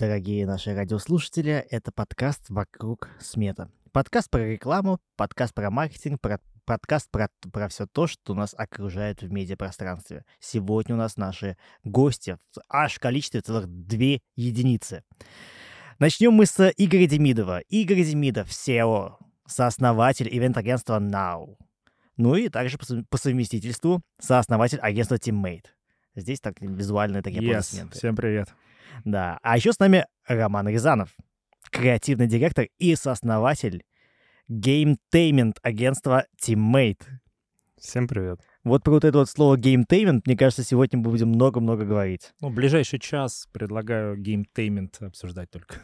дорогие наши радиослушатели. Это подкаст «Вокруг смета». Подкаст про рекламу, подкаст про маркетинг, про, подкаст про, про все то, что нас окружает в медиапространстве. Сегодня у нас наши гости, аж в количестве целых две единицы. Начнем мы с Игоря Демидова. Игорь Демидов, SEO, сооснователь ивент-агентства Now. Ну и также по совместительству сооснователь агентства Teammate. Здесь так визуальные такие yes. аплодисменты. Всем привет. Да. А еще с нами Роман Рязанов, креативный директор и сооснователь геймтеймент агентства Teammate. Всем привет. Вот про вот это вот слово геймтеймент, мне кажется, сегодня мы будем много-много говорить. Ну, ближайший час предлагаю геймтеймент обсуждать только.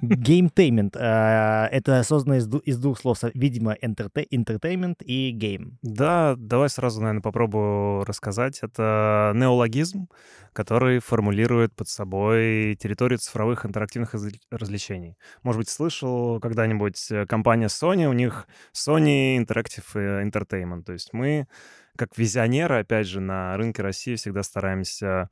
Геймтеймент. Э, это создано из двух слов, видимо, entertainment и гейм. Да, давай сразу, наверное, попробую рассказать. Это неологизм, который формулирует под собой территорию цифровых интерактивных развлечений. Может быть, слышал когда-нибудь э, компания Sony, у них Sony Interactive Entertainment. То есть мы как визионеры, опять же, на рынке России всегда стараемся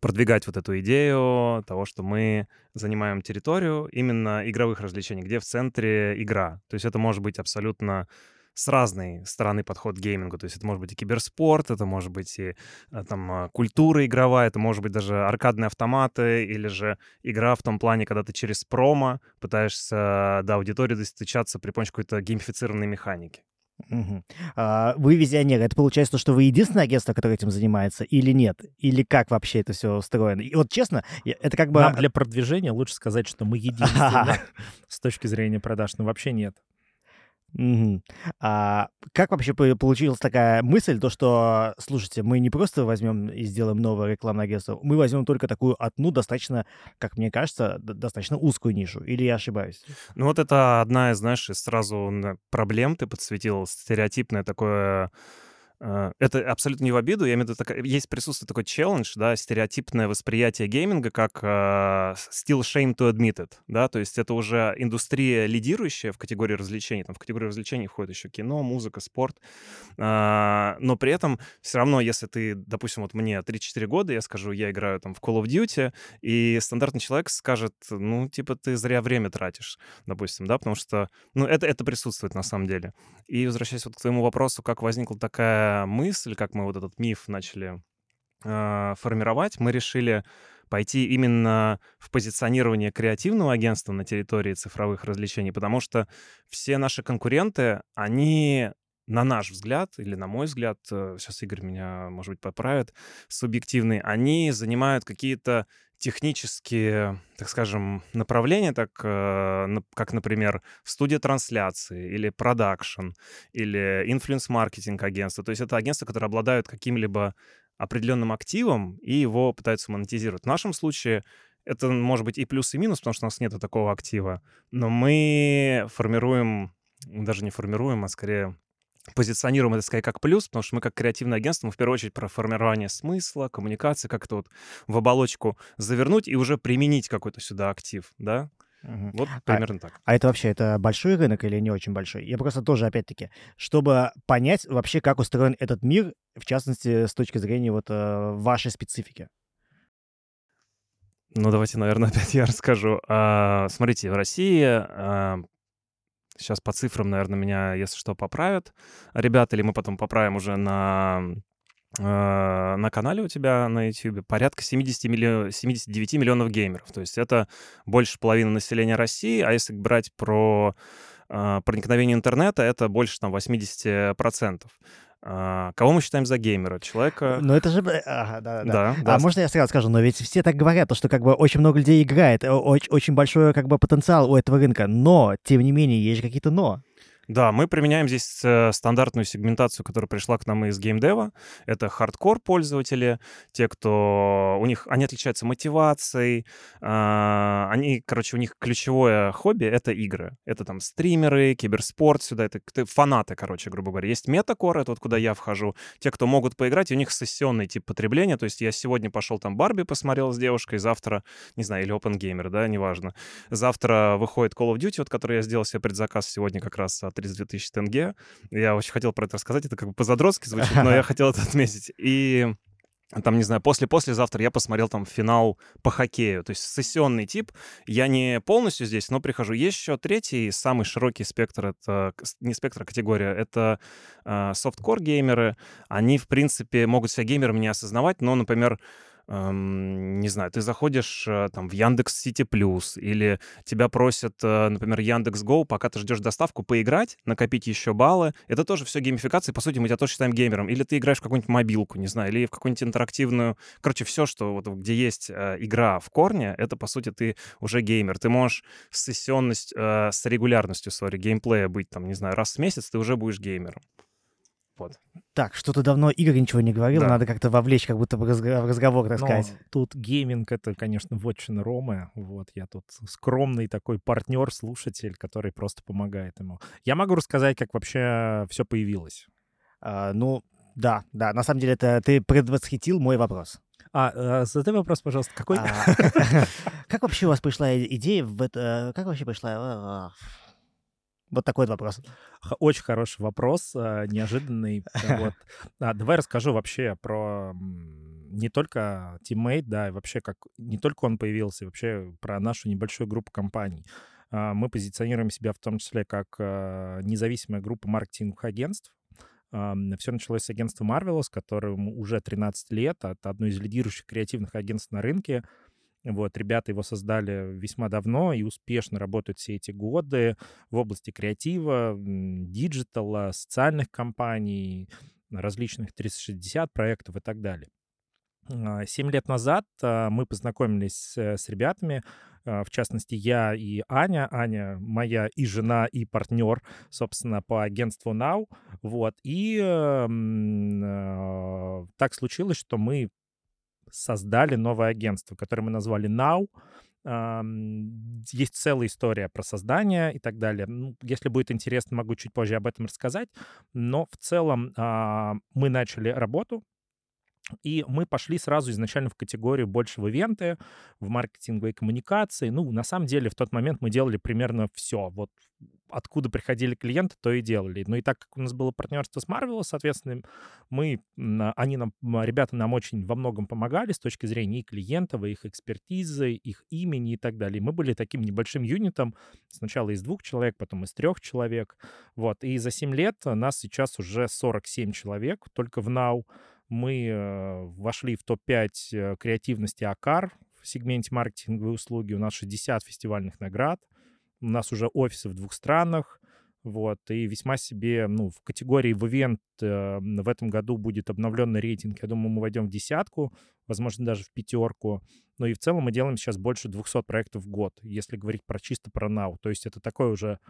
продвигать вот эту идею того, что мы занимаем территорию именно игровых развлечений, где в центре игра. То есть это может быть абсолютно с разной стороны подход к геймингу. То есть это может быть и киберспорт, это может быть и э, там а, культура игровая, это может быть даже аркадные автоматы или же игра в том плане, когда ты через промо пытаешься до аудитории достучаться при помощи какой-то геймифицированной механики. Угу. А, вы визионер. Это получается, что вы единственное агентство, которое этим занимается, или нет? Или как вообще это все устроено? И вот честно, это как бы... Нам для продвижения лучше сказать, что мы единственные с точки зрения продаж, но вообще нет. Угу. А как вообще получилась такая мысль, то что, слушайте, мы не просто возьмем и сделаем новое рекламное агентство, мы возьмем только такую одну достаточно, как мне кажется, достаточно узкую нишу, или я ошибаюсь? Ну вот это одна из, знаешь, сразу проблем ты подсветил, стереотипное такое это абсолютно не в обиду. Я имею в виду, есть присутствует такой челлендж, да, стереотипное восприятие гейминга как uh, still shame to admit it, да, то есть это уже индустрия лидирующая в категории развлечений. Там в категорию развлечений входит еще кино, музыка, спорт. Uh, но при этом все равно, если ты, допустим, вот мне 3-4 года, я скажу, я играю там в Call of Duty, и стандартный человек скажет, ну, типа, ты зря время тратишь, допустим, да, потому что, ну, это, это присутствует на самом деле. И возвращаясь вот к твоему вопросу, как возникла такая мысль, как мы вот этот миф начали э, формировать, мы решили пойти именно в позиционирование креативного агентства на территории цифровых развлечений, потому что все наши конкуренты, они на наш взгляд, или на мой взгляд, сейчас Игорь меня, может быть, поправит, субъективный, они занимают какие-то технические, так скажем, направления, так, э, как, например, студия трансляции или продакшн, или инфлюенс-маркетинг агентство. То есть это агентства, которые обладают каким-либо определенным активом и его пытаются монетизировать. В нашем случае это может быть и плюс, и минус, потому что у нас нет такого актива, но мы формируем, даже не формируем, а скорее позиционируем это скорее как плюс, потому что мы как креативное агентство, мы в первую очередь про формирование смысла, коммуникации, как это вот в оболочку завернуть и уже применить какой-то сюда актив, да? Угу. Вот а примерно а, так. А это вообще, это большой рынок или не очень большой? Я просто тоже, опять-таки, чтобы понять вообще, как устроен этот мир, в частности, с точки зрения вот э, вашей специфики. Ну, давайте, наверное, опять я расскажу. А, смотрите, в России а, Сейчас по цифрам, наверное, меня, если что, поправят ребята, или мы потом поправим уже на э, на канале у тебя на YouTube порядка 70 миллион, 79 миллионов геймеров. То есть это больше половины населения России, а если брать про э, проникновение интернета, это больше там 80%. А, кого мы считаем за геймера? Человека... Ну это же... Ага, да, да. да, да. А можно я сразу скажу? Но ведь все так говорят, что как бы очень много людей играет, очень, очень большой как бы потенциал у этого рынка, но, тем не менее, есть же какие-то но. Да, мы применяем здесь э, стандартную сегментацию, которая пришла к нам из геймдева. Это хардкор пользователи, те, кто... У них... Они отличаются мотивацией. Э, они, короче, у них ключевое хобби — это игры. Это там стримеры, киберспорт сюда. Это фанаты, короче, грубо говоря. Есть метакор, это вот куда я вхожу. Те, кто могут поиграть, у них сессионный тип потребления. То есть я сегодня пошел там Барби посмотрел с девушкой, завтра, не знаю, или Open Gamer, да, неважно. Завтра выходит Call of Duty, вот который я сделал себе предзаказ сегодня как раз от 32 тысячи тенге. Я очень хотел про это рассказать. Это как бы по-задротски звучит, но я хотел это отметить. И там, не знаю, после-послезавтра я посмотрел там финал по хоккею. То есть сессионный тип. Я не полностью здесь, но прихожу. Есть еще третий, самый широкий спектр, это не спектр, а категория, это э, софткор геймеры. Они, в принципе, могут себя геймерами не осознавать, но, например, эм, не знаю, ты заходишь э, там в Яндекс Сити Плюс, или тебя просят, э, например, Яндекс Го, пока ты ждешь доставку, поиграть, накопить еще баллы. Это тоже все геймификация, по сути, мы тебя тоже считаем геймером. Или ты играешь в какую-нибудь мобилку, не знаю, или в какую-нибудь интерактивную... Короче, все, что вот где есть э, игра в корне, это, по сути, ты уже геймер. Ты можешь с сессионность, э, с регулярностью, сори, геймплея быть, там, не знаю, раз в месяц, ты уже будешь геймером. Вот. Так, что-то давно Игорь ничего не говорил, да. надо как-то вовлечь как будто бы в разговор, так Но сказать. Тут гейминг — это, конечно, вотчина Ромы. Вот, я тут скромный такой партнер, слушатель, который просто помогает ему. Я могу рассказать, как вообще все появилось. А, ну, да, да, на самом деле это ты предвосхитил мой вопрос. А, э, задай вопрос, пожалуйста, какой? А, как вообще у вас пришла идея в это... Как вообще пришла... Вот такой вопрос. Очень хороший вопрос, а, неожиданный. Вот. А, давай расскажу вообще про не только Teammate, да, и вообще как не только он появился, вообще про нашу небольшую группу компаний. А, мы позиционируем себя в том числе как независимая группа маркетинговых агентств. Все началось с агентства Marvelous, которому уже 13 лет. Это одно из лидирующих креативных агентств на рынке. Вот, ребята его создали весьма давно и успешно работают все эти годы в области креатива, диджитала, социальных кампаний, различных 360 проектов и так далее. А, семь лет назад а, мы познакомились с ребятами, а, в частности, я и Аня. Аня моя и жена, и партнер, собственно, по агентству Now. Вот. И э, так случилось, что мы создали новое агентство, которое мы назвали Now. Есть целая история про создание и так далее. Ну, если будет интересно, могу чуть позже об этом рассказать. Но в целом а, мы начали работу, и мы пошли сразу изначально в категорию больше в ивенты, в маркетинговые коммуникации. Ну, на самом деле, в тот момент мы делали примерно все. Вот откуда приходили клиенты, то и делали. Ну и так как у нас было партнерство с Marvel, соответственно, мы, они нам, ребята нам очень во многом помогали с точки зрения и клиентов, и их экспертизы, их имени и так далее. мы были таким небольшим юнитом, сначала из двух человек, потом из трех человек. Вот. И за 7 лет нас сейчас уже 47 человек только в Now. Мы э, вошли в топ-5 э, креативности АКАР в сегменте маркетинговые услуги. У нас 60 фестивальных наград. У нас уже офисы в двух странах. Вот, и весьма себе, ну, в категории в ивент э, в этом году будет обновленный рейтинг. Я думаю, мы войдем в десятку, возможно, даже в пятерку. Но и в целом мы делаем сейчас больше 200 проектов в год, если говорить про чисто про Now. То есть это такой уже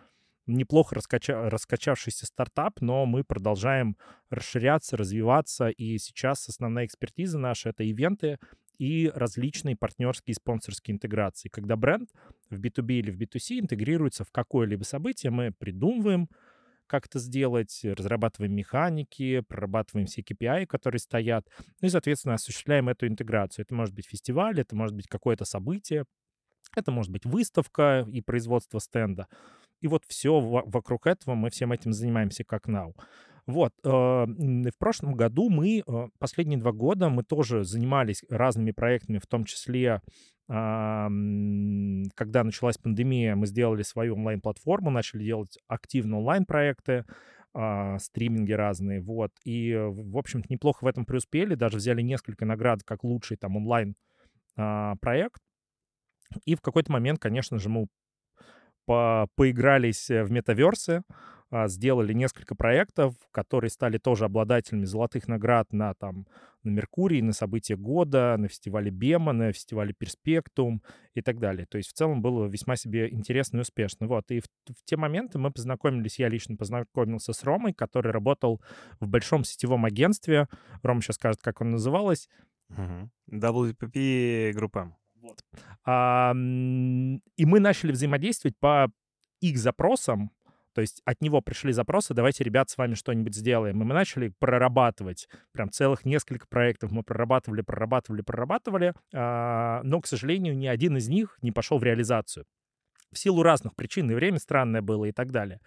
неплохо раскача... раскачавшийся стартап, но мы продолжаем расширяться, развиваться, и сейчас основная экспертиза наша — это ивенты и различные партнерские и спонсорские интеграции. Когда бренд в B2B или в B2C интегрируется в какое-либо событие, мы придумываем, как это сделать, разрабатываем механики, прорабатываем все KPI, которые стоят, ну и, соответственно, осуществляем эту интеграцию. Это может быть фестиваль, это может быть какое-то событие, это может быть выставка и производство стенда. И вот все вокруг этого мы всем этим занимаемся как now. Вот. Э, в прошлом году мы, э, последние два года, мы тоже занимались разными проектами, в том числе, когда началась пандемия, мы сделали свою онлайн-платформу, начали делать активно онлайн-проекты, а, стриминги разные, вот. И, в общем-то, неплохо в этом преуспели, даже взяли несколько наград как лучший там онлайн-проект. А, И в какой-то момент, конечно же, мы по поигрались э, в метаверсы, а, сделали несколько проектов, которые стали тоже обладателями золотых наград на, там, на Меркурии, на события года, на фестивале Бема, на фестивале Перспектум и так далее. То есть в целом было весьма себе интересно и успешно. Вот. И в, в те моменты мы познакомились, я лично познакомился с Ромой, который работал в большом сетевом агентстве. Рома сейчас скажет, как он называлось. Угу. WPP группа. Вот. А, и мы начали взаимодействовать по их запросам, то есть от него пришли запросы, давайте, ребят, с вами что-нибудь сделаем. И мы начали прорабатывать прям целых несколько проектов. Мы прорабатывали, прорабатывали, прорабатывали. А, но, к сожалению, ни один из них не пошел в реализацию. В силу разных причин, и время странное было, и так далее.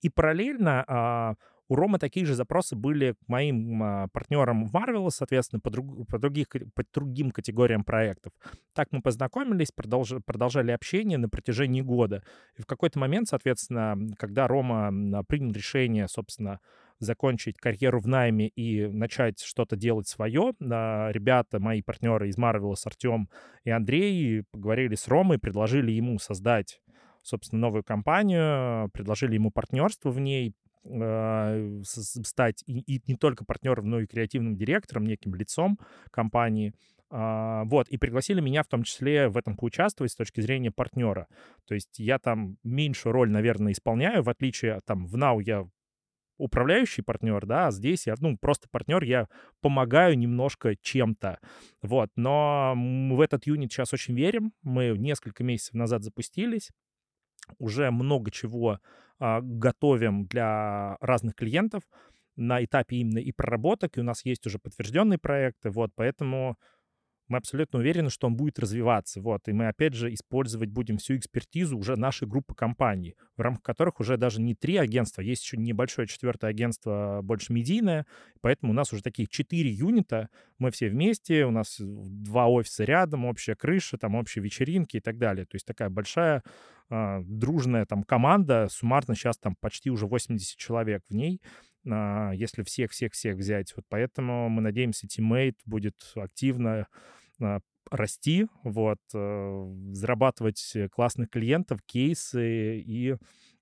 И параллельно а, У Ромы такие же запросы были к моим а, партнерам в Marvel, соответственно, по, друг, по, других, по другим категориям проектов. Так мы познакомились, продолж, продолжали общение на протяжении года. И в какой-то момент, соответственно, когда Рома принял решение, собственно, закончить карьеру в найме и начать что-то делать свое. Ребята, мои партнеры из Marvel, с Артем и Андрей, поговорили с Ромой, предложили ему создать, собственно, новую компанию, предложили ему партнерство в ней, а, стать и, и не только партнером, но и креативным директором, неким лицом компании. Uh, вот, и пригласили меня в том числе в этом поучаствовать с точки зрения партнера. То есть я там меньшую роль, наверное, исполняю, в отличие от там в Now я управляющий партнер, да, а здесь я, ну, просто партнер, я помогаю немножко чем-то, вот, но в этот юнит сейчас очень верим, мы несколько месяцев назад запустились, уже много чего а, готовим для разных клиентов на этапе именно и проработок, и у нас есть уже подтвержденные проекты, вот, поэтому мы абсолютно уверены, что он будет развиваться. Вот. И мы, опять же, использовать будем всю экспертизу уже нашей группы компаний, в рамках которых уже даже не три агентства, есть еще небольшое четвертое агентство, больше медийное, поэтому у нас уже такие четыре юнита, мы все вместе, у нас два офиса рядом, общая крыша, там общие вечеринки и так далее. То есть такая большая э, дружная там команда, суммарно сейчас там почти уже 80 человек в ней, а, если всех-всех-всех взять. Вот поэтому мы надеемся, Teammate будет активно а, расти, вот, э, зарабатывать классных клиентов, кейсы и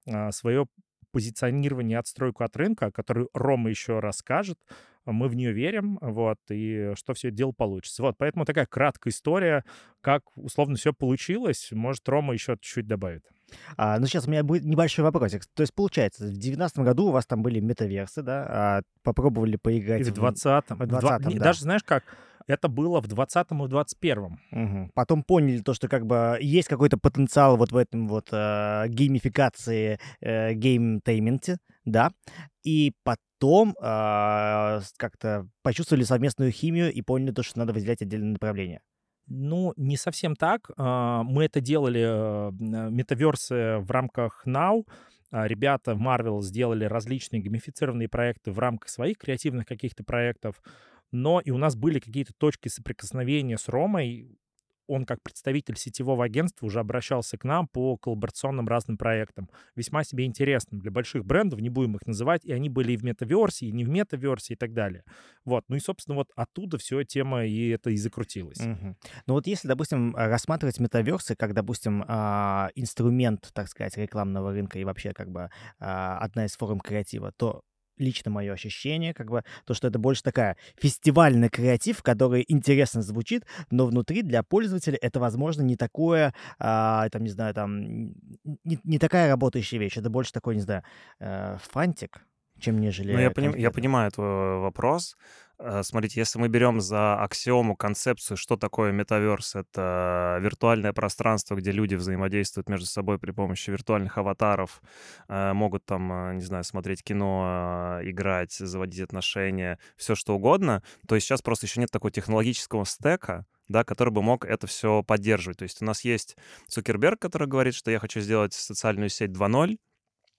а, свое позиционирование, отстройку от рынка, который Рома еще расскажет. Мы в нее верим, вот, и что все это дело получится. Вот, поэтому такая краткая история, как условно все получилось. Может, Рома еще чуть-чуть добавит. А, ну, сейчас у меня будет небольшой вопросик. То есть, получается, в 2019 году у вас там были метаверсы, да? А попробовали поиграть... И в 20-м. В 20 да. Даже, знаешь как, это было в 20-м и в 21-м. Угу. Потом поняли то, что как бы есть какой-то потенциал вот в этом вот э, геймификации, э, геймтейменте, да, и потом э, как-то почувствовали совместную химию и поняли то, что надо выделять отдельное направление. Ну, не совсем так. А, мы это делали, э, метаверсы в рамках Now. А, ребята в Marvel сделали различные геймифицированные проекты в рамках своих креативных каких-то проектов. Но и у нас были какие-то точки соприкосновения с Ромой, он как представитель сетевого агентства уже обращался к нам по коллаборационным разным проектам. Весьма себе интересным для больших брендов, не будем их называть, и они были и в метаверсии, и не в метаверсии и так далее. Вот. Ну и, собственно, вот оттуда все тема и это и закрутилось. Угу. Ну вот если, допустим, рассматривать метаверсы как, допустим, а, инструмент, так сказать, рекламного рынка и вообще как бы а, одна из форм креатива, то лично мое ощущение, как бы, то, что это больше такая фестивальный креатив, который интересно звучит, но внутри для пользователя это, возможно, не такое, а, там, не знаю, там, не, не такая работающая вещь, это больше такой, не знаю, э, фантик, чем нежели... Ну, я, поним, я понимаю твой вопрос. Э, смотрите, если мы берем за аксиому концепцию, что такое метаверс, это виртуальное пространство, где люди взаимодействуют между собой при помощи виртуальных аватаров, э, могут там, э, не знаю, смотреть кино, играть, заводить отношения, все что угодно, то есть сейчас просто еще нет такого технологического стека, да, который бы мог это все поддерживать. То есть у нас есть Цукерберг, который говорит, что я хочу сделать социальную сеть 2.0,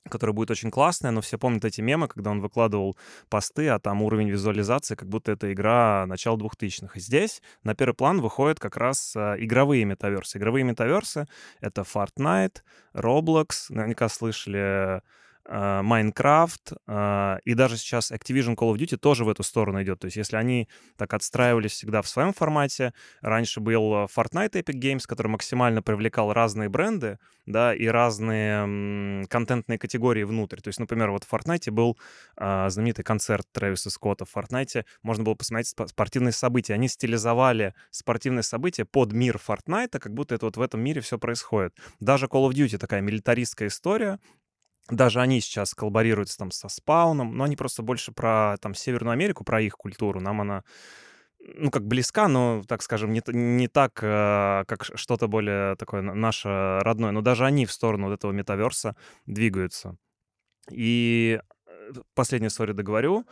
которая будет очень классная, но все помнят эти мемы, когда он выкладывал посты, а там уровень визуализации, как будто это игра начала 2000-х. И здесь на первый план выходят как раз э, игровые метаверсы. Игровые метаверсы — это Fortnite, Roblox, наверняка слышали Майнкрафт, э, и даже сейчас Activision Call of Duty тоже в эту сторону идет. То есть если они так отстраивались всегда в своем формате, раньше был э, Fortnite Epic Games, который максимально привлекал разные бренды, да, и разные контентные категории внутрь. То есть, например, вот в Fortnite был знаменитый концерт Трэвиса Скотта. В Fortnite можно было посмотреть спортивные события. Они стилизовали спортивные события под мир Fortnite, как будто это вот в этом мире все происходит. Даже Call of Duty такая милитаристская история, даже они сейчас коллаборируются там со спауном, но они просто больше про там Северную Америку, про их культуру. Нам она ну, как близка, но, так скажем, не, не так, э, как что-то более такое наше родное. Но даже они в сторону вот этого метаверса двигаются. И э, последнюю историю договорю.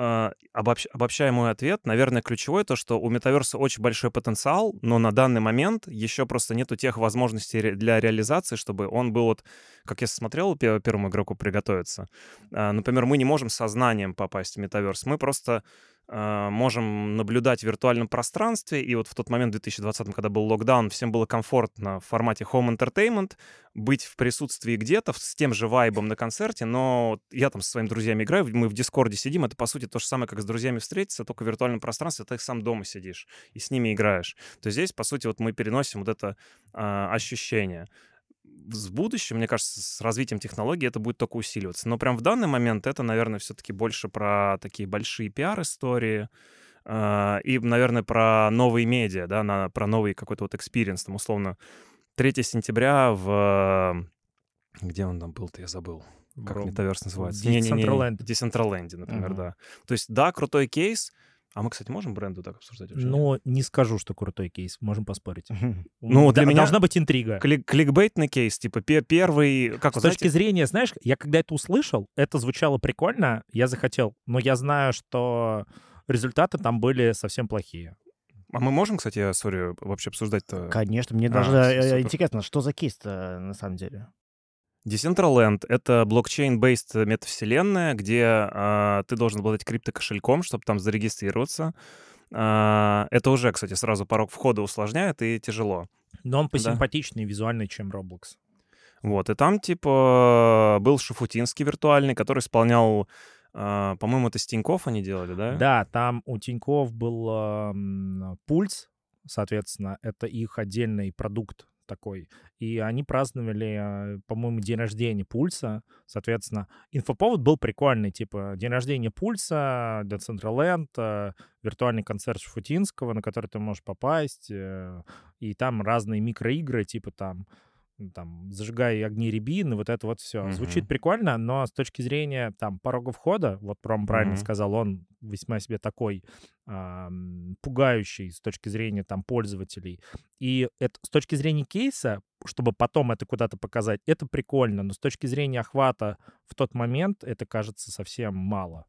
Э, обобщ, обобщая мой ответ, наверное, ключевой то, что у метаверса очень большой потенциал, но на данный момент еще просто нету тех возможностей для реализации, чтобы он был вот, как я смотрел первому игроку приготовиться. Э, например, мы не можем сознанием попасть в метаверс, мы просто а, можем наблюдать в виртуальном пространстве. И вот в тот момент, в 2020, когда был локдаун, всем было комфортно в формате home entertainment быть в присутствии где-то с тем же вайбом на концерте, но я там со своими друзьями играю, мы в Дискорде сидим, это, по сути, то же самое, как с друзьями встретиться, только в виртуальном пространстве ты сам дома сидишь и с ними играешь. То здесь, по сути, вот мы переносим вот это э, ощущение в будущем, мне кажется, с развитием технологий это будет только усиливаться. Но прям в данный момент это, наверное, все-таки больше про такие большие пиар-истории, э, и, наверное, про новые медиа, да, на, про новый какой-то вот experience, там, условно, 3 сентября в... Где он там был-то, я забыл. Как Ром... метаверс называется? Decentraland. Decentraland, например, uh-huh. да. То есть, да, крутой кейс, а мы, кстати, можем бренду так обсуждать вообще? Ну, не скажу, что крутой кейс. Можем поспорить. Ну, для меня должна быть интрига. Кликбейтный кейс, типа первый... Как, С точки зрения, знаешь, я когда это услышал, это звучало прикольно, я захотел. Но я знаю, что результаты там были совсем плохие. А мы можем, кстати, сори, вообще обсуждать-то? Конечно, мне а, даже э, интересно, что за кейс-то на самом деле? Decentraland — это блокчейн-based метавселенная, где э, ты должен обладать криптокошельком, чтобы там зарегистрироваться. Э, это уже, кстати, сразу порог входа усложняет и тяжело. Но он посимпатичнее да. визуальный, чем Roblox. Вот, и там, типа, был Шафутинский виртуальный, который исполнял, э, по-моему, это с Тинькофф они делали, да? Да, там у Тинькофф был э, пульс, соответственно, это их отдельный продукт такой. И они праздновали, э, по-моему, день рождения Пульса. Соответственно, инфоповод был прикольный. Типа, день рождения Пульса, Decentraland, э, виртуальный концерт Шафутинского, на который ты можешь попасть. Э, и там разные микроигры, типа там там, зажигай огни рябины, вот это вот все. Uh-huh. Звучит прикольно, но с точки зрения там порога входа, вот Пром правильно uh-huh. сказал, он весьма себе такой э, пугающий с точки зрения там пользователей. И это с точки зрения кейса, чтобы потом это куда-то показать, это прикольно, но с точки зрения охвата в тот момент это кажется совсем мало.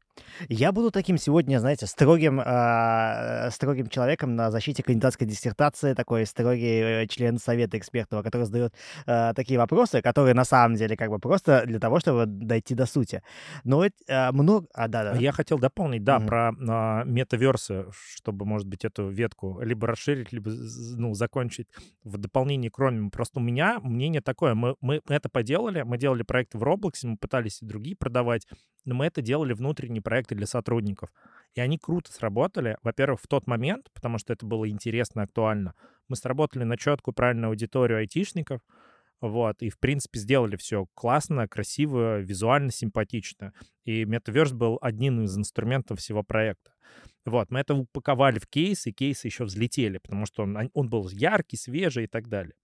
Я буду таким сегодня, знаете, строгим, э, строгим человеком на защите кандидатской диссертации, такой строгий э, член совета экспертов, который задает э, такие вопросы, которые на самом деле как бы просто для того, чтобы дойти до сути. Но э, много... А, да, да. Я хотел дополнить, да, mm-hmm. Про э, метаверсы, чтобы, может быть, эту ветку либо расширить, либо ну, закончить в дополнении кроме. Просто у меня мнение такое. Мы, мы это поделали, мы делали проекты в Roblox, мы пытались и другие продавать, но мы это делали внутренние проекты для сотрудников. И они круто сработали. Во-первых, в тот момент, потому что это было интересно, актуально. Мы сработали на четкую, правильную аудиторию айтишников, вот, и, в принципе, сделали все классно, красиво, визуально симпатично. И Metaverse был одним из инструментов всего проекта. Вот, мы это упаковали в кейс, и кейсы еще взлетели, потому что он, он был яркий, свежий и так далее.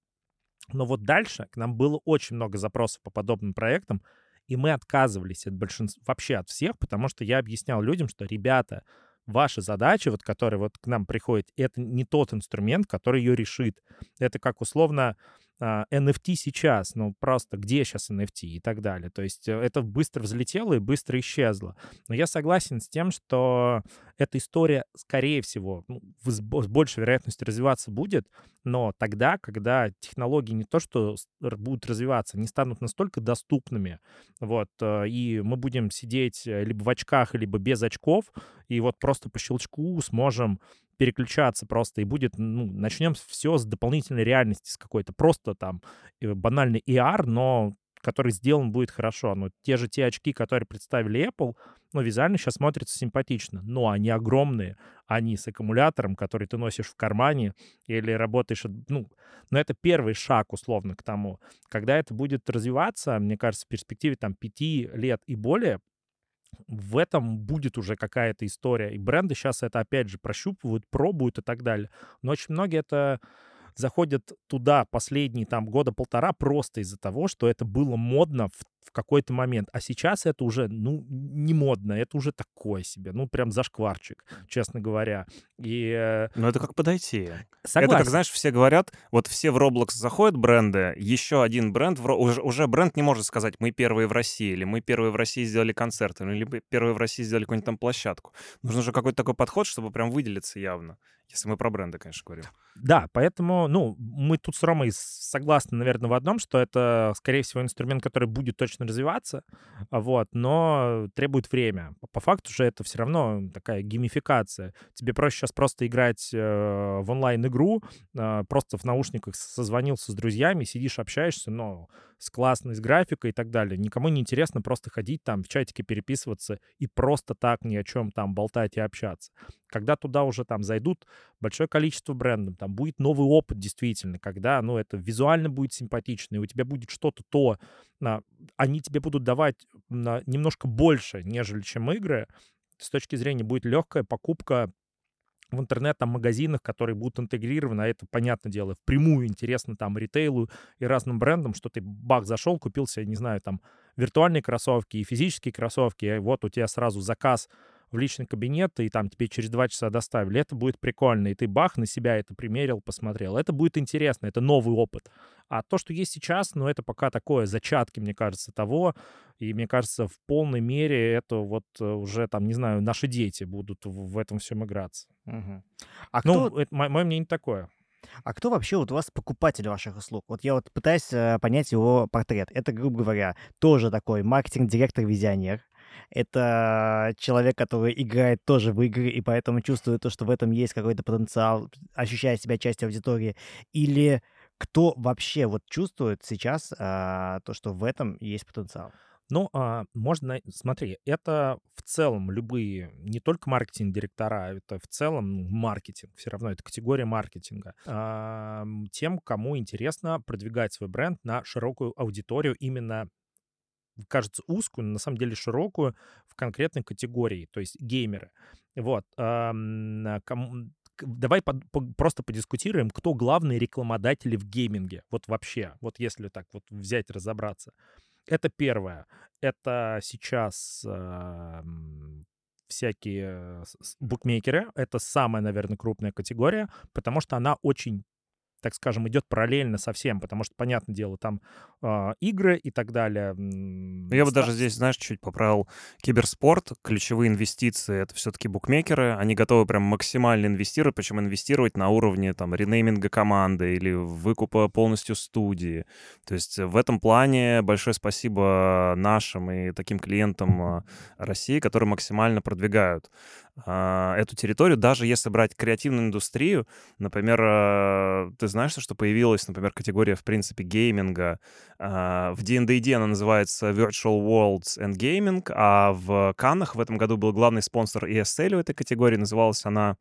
Но вот дальше к нам было очень много запросов по подобным проектам, и мы отказывались от большинства, вообще от всех, потому что я объяснял людям, что, ребята, ваша задача, вот, которая вот к нам приходит, это не тот инструмент, который ее решит. Это как условно NFT а, сейчас, ну просто где сейчас NFT и так далее. То есть э, это быстро взлетело и быстро исчезло. Но я согласен с тем, что эта история, скорее всего, ну, с большей вероятностью развиваться будет, но тогда, когда технологии не то что будут развиваться, они станут настолько доступными, вот, э, и мы будем сидеть э, либо в очках, либо без очков, и вот просто по щелчку сможем переключаться просто, и будет, ну, начнем все с дополнительной реальности, с какой-то просто там э, банальный AR, но который сделан будет хорошо. Но те же те очки, которые представили Apple, ну, визуально сейчас смотрятся симпатично, но они огромные, они с аккумулятором, который ты носишь в кармане или работаешь, ну, но это первый шаг, условно, к тому. Когда это будет развиваться, мне кажется, в перспективе там пяти лет и более, в этом будет уже какая-то история. И бренды сейчас это, опять же, прощупывают, пробуют и так далее. Но очень многие это заходят туда последние там года полтора просто из-за того, что это было модно в в какой-то момент. А сейчас это уже, ну, не модно, это уже такое себе, ну, прям зашкварчик, честно говоря. И... Э, ну, это как подойти. Согласен. Это как, знаешь, все говорят, вот все в Roblox заходят бренды, еще один бренд, уже, уже бренд не может сказать, мы первые в России, или мы первые в России сделали концерт, или первые в России сделали какую-нибудь там площадку. Нужно же какой-то такой подход, чтобы прям выделиться явно. Если мы про бренды, конечно, говорим. Да, поэтому, ну, мы тут с Ромой согласны, наверное, в одном, что это, скорее всего, инструмент, который будет точно развиваться, вот, но требует время. По факту же это все равно такая геймификация. Тебе проще сейчас просто играть э, в онлайн-игру, э, просто в наушниках созвонился с друзьями, сидишь, общаешься, но с классной, с графикой и так далее. Никому не интересно просто ходить там в чатике переписываться и просто так ни о чем там болтать и общаться. Когда туда уже там зайдут большое количество брендов, там будет новый опыт действительно, когда, ну, это визуально будет симпатично, и у тебя будет что-то то, на, они тебе будут давать на, немножко больше, нежели чем игры, с точки зрения будет легкая покупка в интернет-магазинах, которые будут интегрированы, а это, понятное дело, впрямую интересно там ритейлу и разным брендам, что ты бах зашел, купил себе, не знаю, там виртуальные кроссовки и физические кроссовки, и вот у тебя сразу заказ в личный кабинет, и там тебе через два часа доставили. Это будет прикольно, и ты бах на себя это примерил, посмотрел. Это будет интересно, это новый опыт. А то, что есть сейчас, ну, это пока такое, зачатки, мне кажется, того. И мне кажется, в полной мере это вот э, уже, там, не знаю, наши дети будут в этом всем играться. Угу. А ну, кто... это, мое мнение такое. А кто вообще вот у вас покупатель ваших услуг? Вот я вот пытаюсь э, понять его портрет. Это, грубо говоря, тоже такой маркетинг-директор-визионер, это человек, который играет тоже в игры, и поэтому чувствует то, что в этом есть какой-то потенциал, ощущает себя частью аудитории. Или кто вообще вот чувствует сейчас а, то, что в этом есть потенциал? Ну, а, можно, смотри, это в целом любые, не только маркетинг-директора, это в целом маркетинг, все равно это категория маркетинга. А, тем, кому интересно продвигать свой бренд на широкую аудиторию именно кажется узкую, но на самом деле широкую в конкретной категории, то есть геймеры. Вот. Давай под, по, просто подискутируем, кто главные рекламодатели в гейминге. Вот вообще, вот если так вот взять, разобраться. Это первое. Это сейчас э, всякие букмекеры. Это самая, наверное, крупная категория, потому что она очень так скажем, идет параллельно со всем, потому что, понятное дело, там э, игры и так далее. Я бы даже здесь, знаешь, чуть поправил киберспорт. Ключевые инвестиции — это все-таки букмекеры. Они готовы прям максимально инвестировать, причем инвестировать на уровне там ренейминга команды или выкупа полностью студии. То есть в этом плане большое спасибо нашим и таким клиентам а, России, которые максимально продвигают эту территорию, даже если брать креативную индустрию, например, а, ты знаешь, что появилась, например, категория, в принципе, гейминга. А, в D&D она называется Virtual Worlds and Gaming, а в Каннах в этом году был главный спонсор ESL у этой категории, называлась она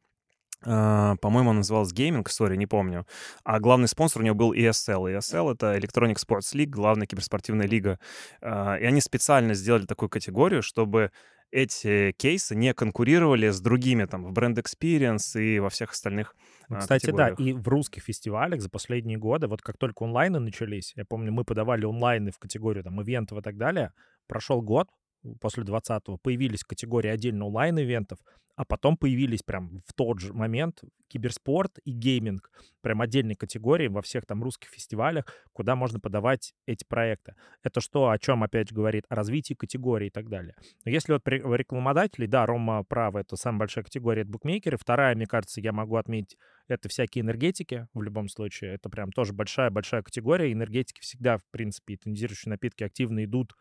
по-моему, он назывался Gaming Story, не помню. А главный спонсор у него был ESL. ESL — это Electronic Sports League, главная киберспортивная лига. И они специально сделали такую категорию, чтобы эти кейсы не конкурировали с другими там в бренд experience и во всех остальных ну, Кстати, да, и в русских фестивалях за последние годы, вот как только онлайны начались, я помню, мы подавали онлайны в категорию там ивентов и так далее, прошел год, после 20-го появились категории отдельно онлайн-ивентов, а потом появились прям в тот же момент киберспорт и гейминг, прям отдельные категории во всех там русских фестивалях, куда можно подавать эти проекты. Это что, о чем опять говорит? О развитии категории и так далее. Но если вот рекламодателей, да, Рома прав, это самая большая категория, это букмекеры. Вторая, мне кажется, я могу отметить, это всякие энергетики в любом случае. Это прям тоже большая-большая категория. Энергетики всегда, в принципе, и тонизирующие напитки активно идут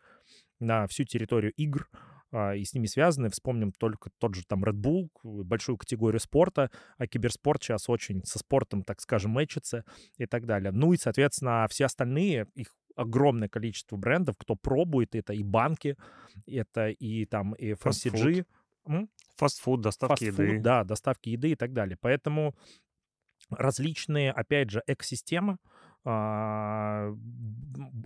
на всю территорию игр, а, и с ними связаны. Вспомним только тот же там Red Bull, большую категорию спорта, а киберспорт сейчас очень со спортом, так скажем, мэчится и так далее. Ну и, соответственно, все остальные, их огромное количество брендов, кто пробует, это и банки, это и там и FMCG. Фастфуд, доставки Fast еды. Да, доставки еды и так далее. Поэтому различные, опять же, экосистемы,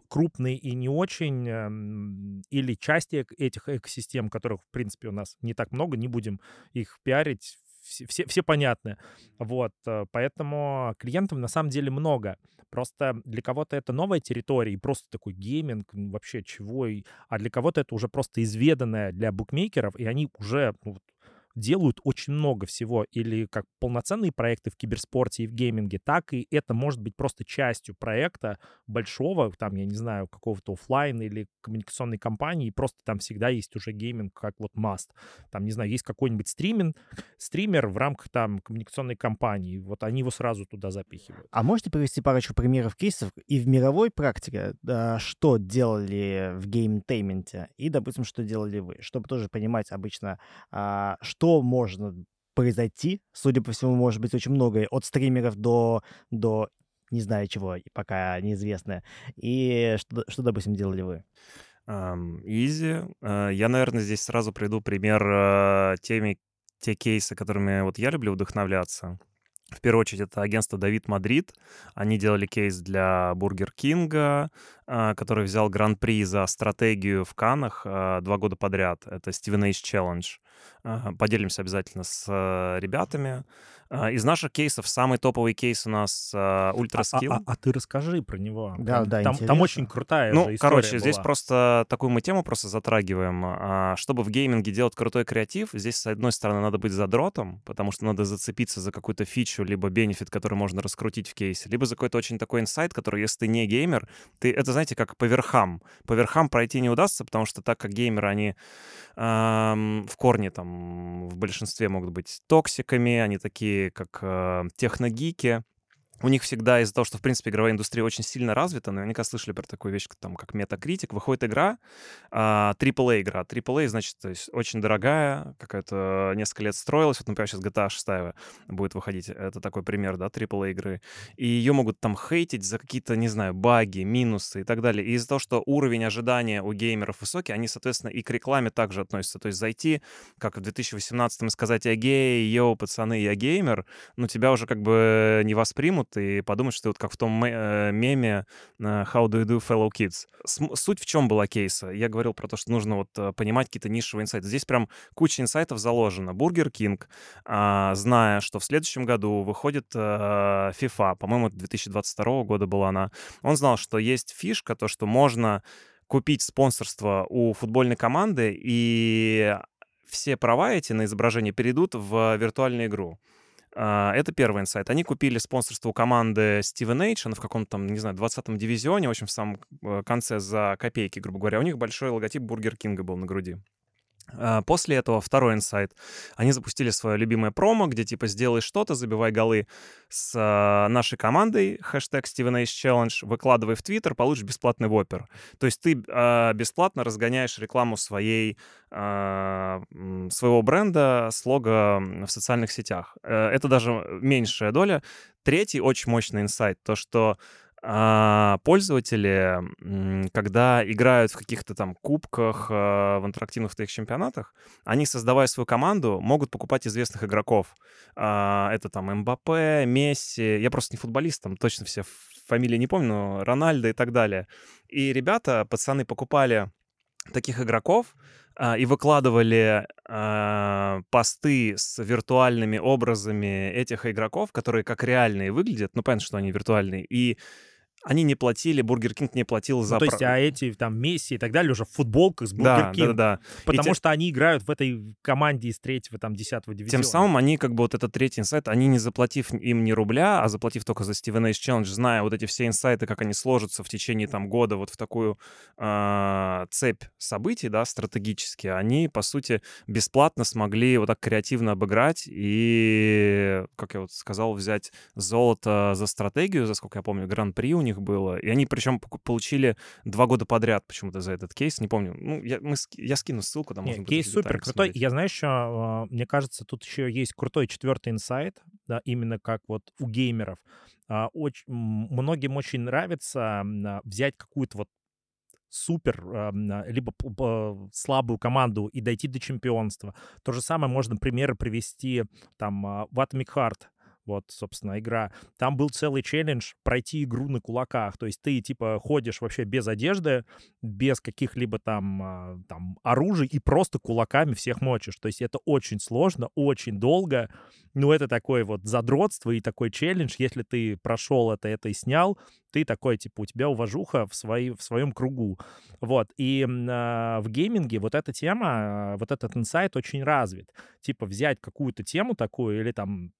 крупные и не очень, эм, или части этих экосистем, которых, в принципе, у нас не так много, не будем их пиарить, все, все, все понятны. Вот, э, поэтому клиентов на самом деле много. Просто для кого-то это новая территория, и просто такой гейминг, вообще чего, а для кого-то это уже просто изведанное для букмекеров, и они уже ну, делают очень много всего, или как полноценные проекты в киберспорте и в гейминге, так и это может быть просто частью проекта большого, там, я не знаю, какого-то офлайн или коммуникационной кампании, и просто там всегда есть уже гейминг как вот must. Там, не знаю, есть какой-нибудь стриминг, стример в рамках там коммуникационной кампании, вот они его сразу туда запихивают. А можете привести парочку примеров кейсов и в мировой практике, что делали в геймтейменте, и, допустим, что делали вы, чтобы тоже понимать обычно, а, что что можно произойти, судя по всему, может быть очень многое, от стримеров до, до не знаю чего, пока неизвестное. И что, что допустим, делали вы? Easy. Э, я, наверное, здесь сразу приведу пример э, теми, те кейсы, которыми вот я люблю вдохновляться. В первую очередь, это агентство «David Madrid». Они делали кейс для Бургер Кинга, а, который взял гран-при за стратегию в Каннах два года подряд. Это Stevenage Challenge. Поделимся обязательно с э, ребятами. А, из наших кейсов самый топовый кейс у нас Ультра э, а, а, а, ты расскажи про него. Да, да, там, там очень крутая Ну, же короче, была. здесь просто такую мы тему просто затрагиваем. Чтобы в гейминге делать крутой креатив, здесь, с одной стороны, надо быть задротом, потому что надо зацепиться за какую-то фичу, либо бенефит, который можно раскрутить в кейсе, либо за какой-то очень такой инсайт, который, если ты не геймер, ты, это, знаете, как по верхам. По верхам пройти не удастся, потому что так как геймеры, они эм, в корне там в большинстве могут быть токсиками, они такие, как э, техногики, у них всегда из-за того, что, в принципе, игровая индустрия очень сильно развита, наверняка слышали про такую вещь, там, как Metacritic, выходит игра, а, AAA игра. AAA, значит, то есть очень дорогая, какая-то несколько лет строилась. Вот, например, сейчас GTA 6 будет выходить. Это такой пример, да, AAA игры. И ее могут там хейтить за какие-то, не знаю, баги, минусы и так далее. И из-за того, что уровень ожидания у геймеров высокий, они, соответственно, и к рекламе также относятся. То есть зайти, как в 2018-м сказать «я гей», «йоу, пацаны, я геймер», ну, тебя уже как бы не воспримут, и подумать, что ты вот как в том э, меме э, «How do you do, fellow kids?». Суть в чем была кейса? Я говорил про то, что нужно вот э, понимать какие-то нишевые инсайты. Здесь прям куча инсайтов заложена. Бургер Кинг, а, зная, что в следующем году выходит FIFA, по-моему, 2022 года была она, он знал, что есть фишка, то, что можно купить спонсорство у футбольной команды, и все права эти на изображение перейдут в виртуальную игру. А, это первый инсайт. Они купили спонсорство у команды Stevenage, она в каком-то там, не знаю, 20-м дивизионе, в общем, в самом э, конце за копейки, грубо говоря. У них большой логотип Бургер Кинга был на груди. А, после этого второй инсайт. Они запустили свое любимое промо, где типа сделай что-то, забивай голы с а, нашей командой, хэштег Steven Ace Challenge, выкладывай в Твиттер, получишь бесплатный вопер. То есть ты а, бесплатно разгоняешь рекламу своей, а, своего бренда с лого в социальных сетях. А, это даже меньшая доля. Третий очень мощный инсайт, то что пользователи, когда играют в каких-то там кубках, а, в интерактивных таких чемпионатах, они, создавая свою команду, могут покупать известных игроков. А, это там Мбаппе, Месси. Я просто не футболист, там точно все фамилии не помню, но Рональдо и так далее. И ребята, пацаны, покупали таких игроков, и выкладывали э, посты с виртуальными образами этих игроков, которые как реальные выглядят. Ну, понятно, что они виртуальные. И они не платили, Бургер Кинг не платил ну, за... Ну, то есть, а эти там Месси и так далее уже в футболках с Бургер Кинг. Да, да, да. Потому и что они играют в этой команде из третьего, там, десятого дивизиона. Тем самым они, как бы, вот этот третий инсайт, они не заплатив им ни рубля, а заплатив только за Stevenage Challenge, зная вот эти все инсайты, как они сложатся в течение, там, года вот в такую э, цепь событий, да, стратегически, они, по сути, бесплатно смогли вот так креативно обыграть и, как я вот сказал, взять золото за стратегию, за сколько я помню, гран-при у них них было. И они причем получили два года подряд почему-то за этот кейс. Не помню. Ну, я, мы, я скину ссылку, там можно Кейс супер крутой. Я знаю еще, а, мне кажется, тут еще есть крутой четвертый инсайт, да, именно как вот у геймеров. А, очень, многим очень нравится а, взять какую-то вот супер, либо слабую команду и дойти до чемпионства. То же самое можно примеры привести там в Atomic Heart вот, собственно, игра, там был целый челлендж пройти игру на кулаках. То есть ты, типа, ходишь вообще без одежды, без каких-либо там, а, там оружий и просто кулаками всех мочишь. То есть это очень сложно, очень долго. Ну, это такое вот задротство и такой челлендж. Если ты прошел это, это и снял, ты такой, типа, у тебя уважуха в, свои, в своем кругу. Вот. И э, в гейминге вот эта тема, вот этот инсайт очень развит. Типа взять какую-то тему такую или там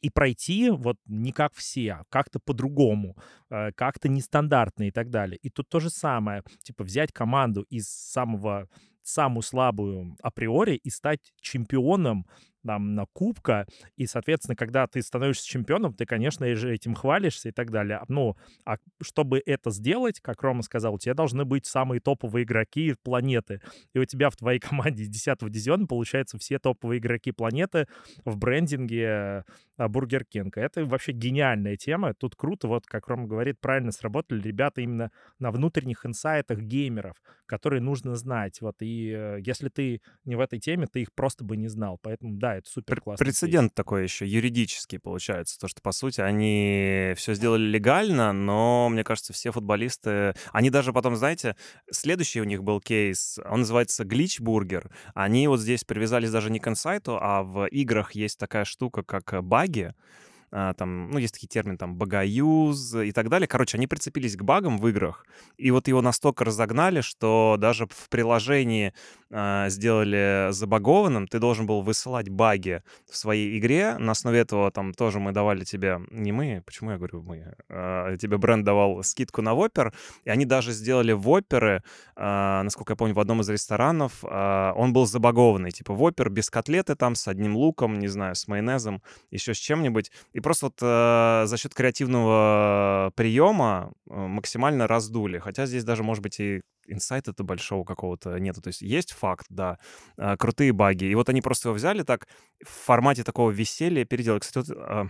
и пройти вот не как все, а как-то по-другому, э, как-то нестандартно и так далее. И тут то же самое, типа взять команду из самого самую слабую априори и стать чемпионом там, кубка, и, соответственно, когда ты становишься чемпионом, ты, конечно же, этим хвалишься и так далее. Ну, а чтобы это сделать, как Рома сказал, у тебя должны быть самые топовые игроки планеты, и у тебя в твоей команде из 10 дивизиона, получается, все топовые игроки планеты в брендинге Бургер Кинг. Это вообще гениальная тема, тут круто, вот, как Рома говорит, правильно сработали ребята именно на внутренних инсайтах геймеров, которые нужно знать, вот, и э, если ты не в этой теме, ты их просто бы не знал, поэтому, да, это супер классно. Прецедент такой еще юридический получается, то, что, по сути, они все сделали легально, но, мне кажется, все футболисты... Они даже потом, знаете, следующий у них был кейс, он называется глич-бургер. Они вот здесь привязались даже не к инсайту, а в играх есть такая штука, как баги, а, там, ну, есть такие термины, там, багаюз и так далее. Короче, они прицепились к багам в играх, и вот его настолько разогнали, что даже в приложении э, сделали забагованным, ты должен был высылать баги в своей игре, на основе этого там тоже мы давали тебе, не мы, почему я говорю мы, э, тебе бренд давал скидку на Вопер, и они даже сделали Воперы, э, насколько я помню, в одном из ресторанов, э, он был забагованный, типа Вопер без котлеты там, с одним луком, не знаю, с майонезом, еще с чем-нибудь, и просто вот э, за счет креативного приема э, максимально раздули. Хотя здесь даже, может быть, и инсайта-то большого какого-то нету. То есть есть факт, да, э, крутые баги. И вот они просто его взяли так в формате такого веселья переделали. Кстати, вот, э,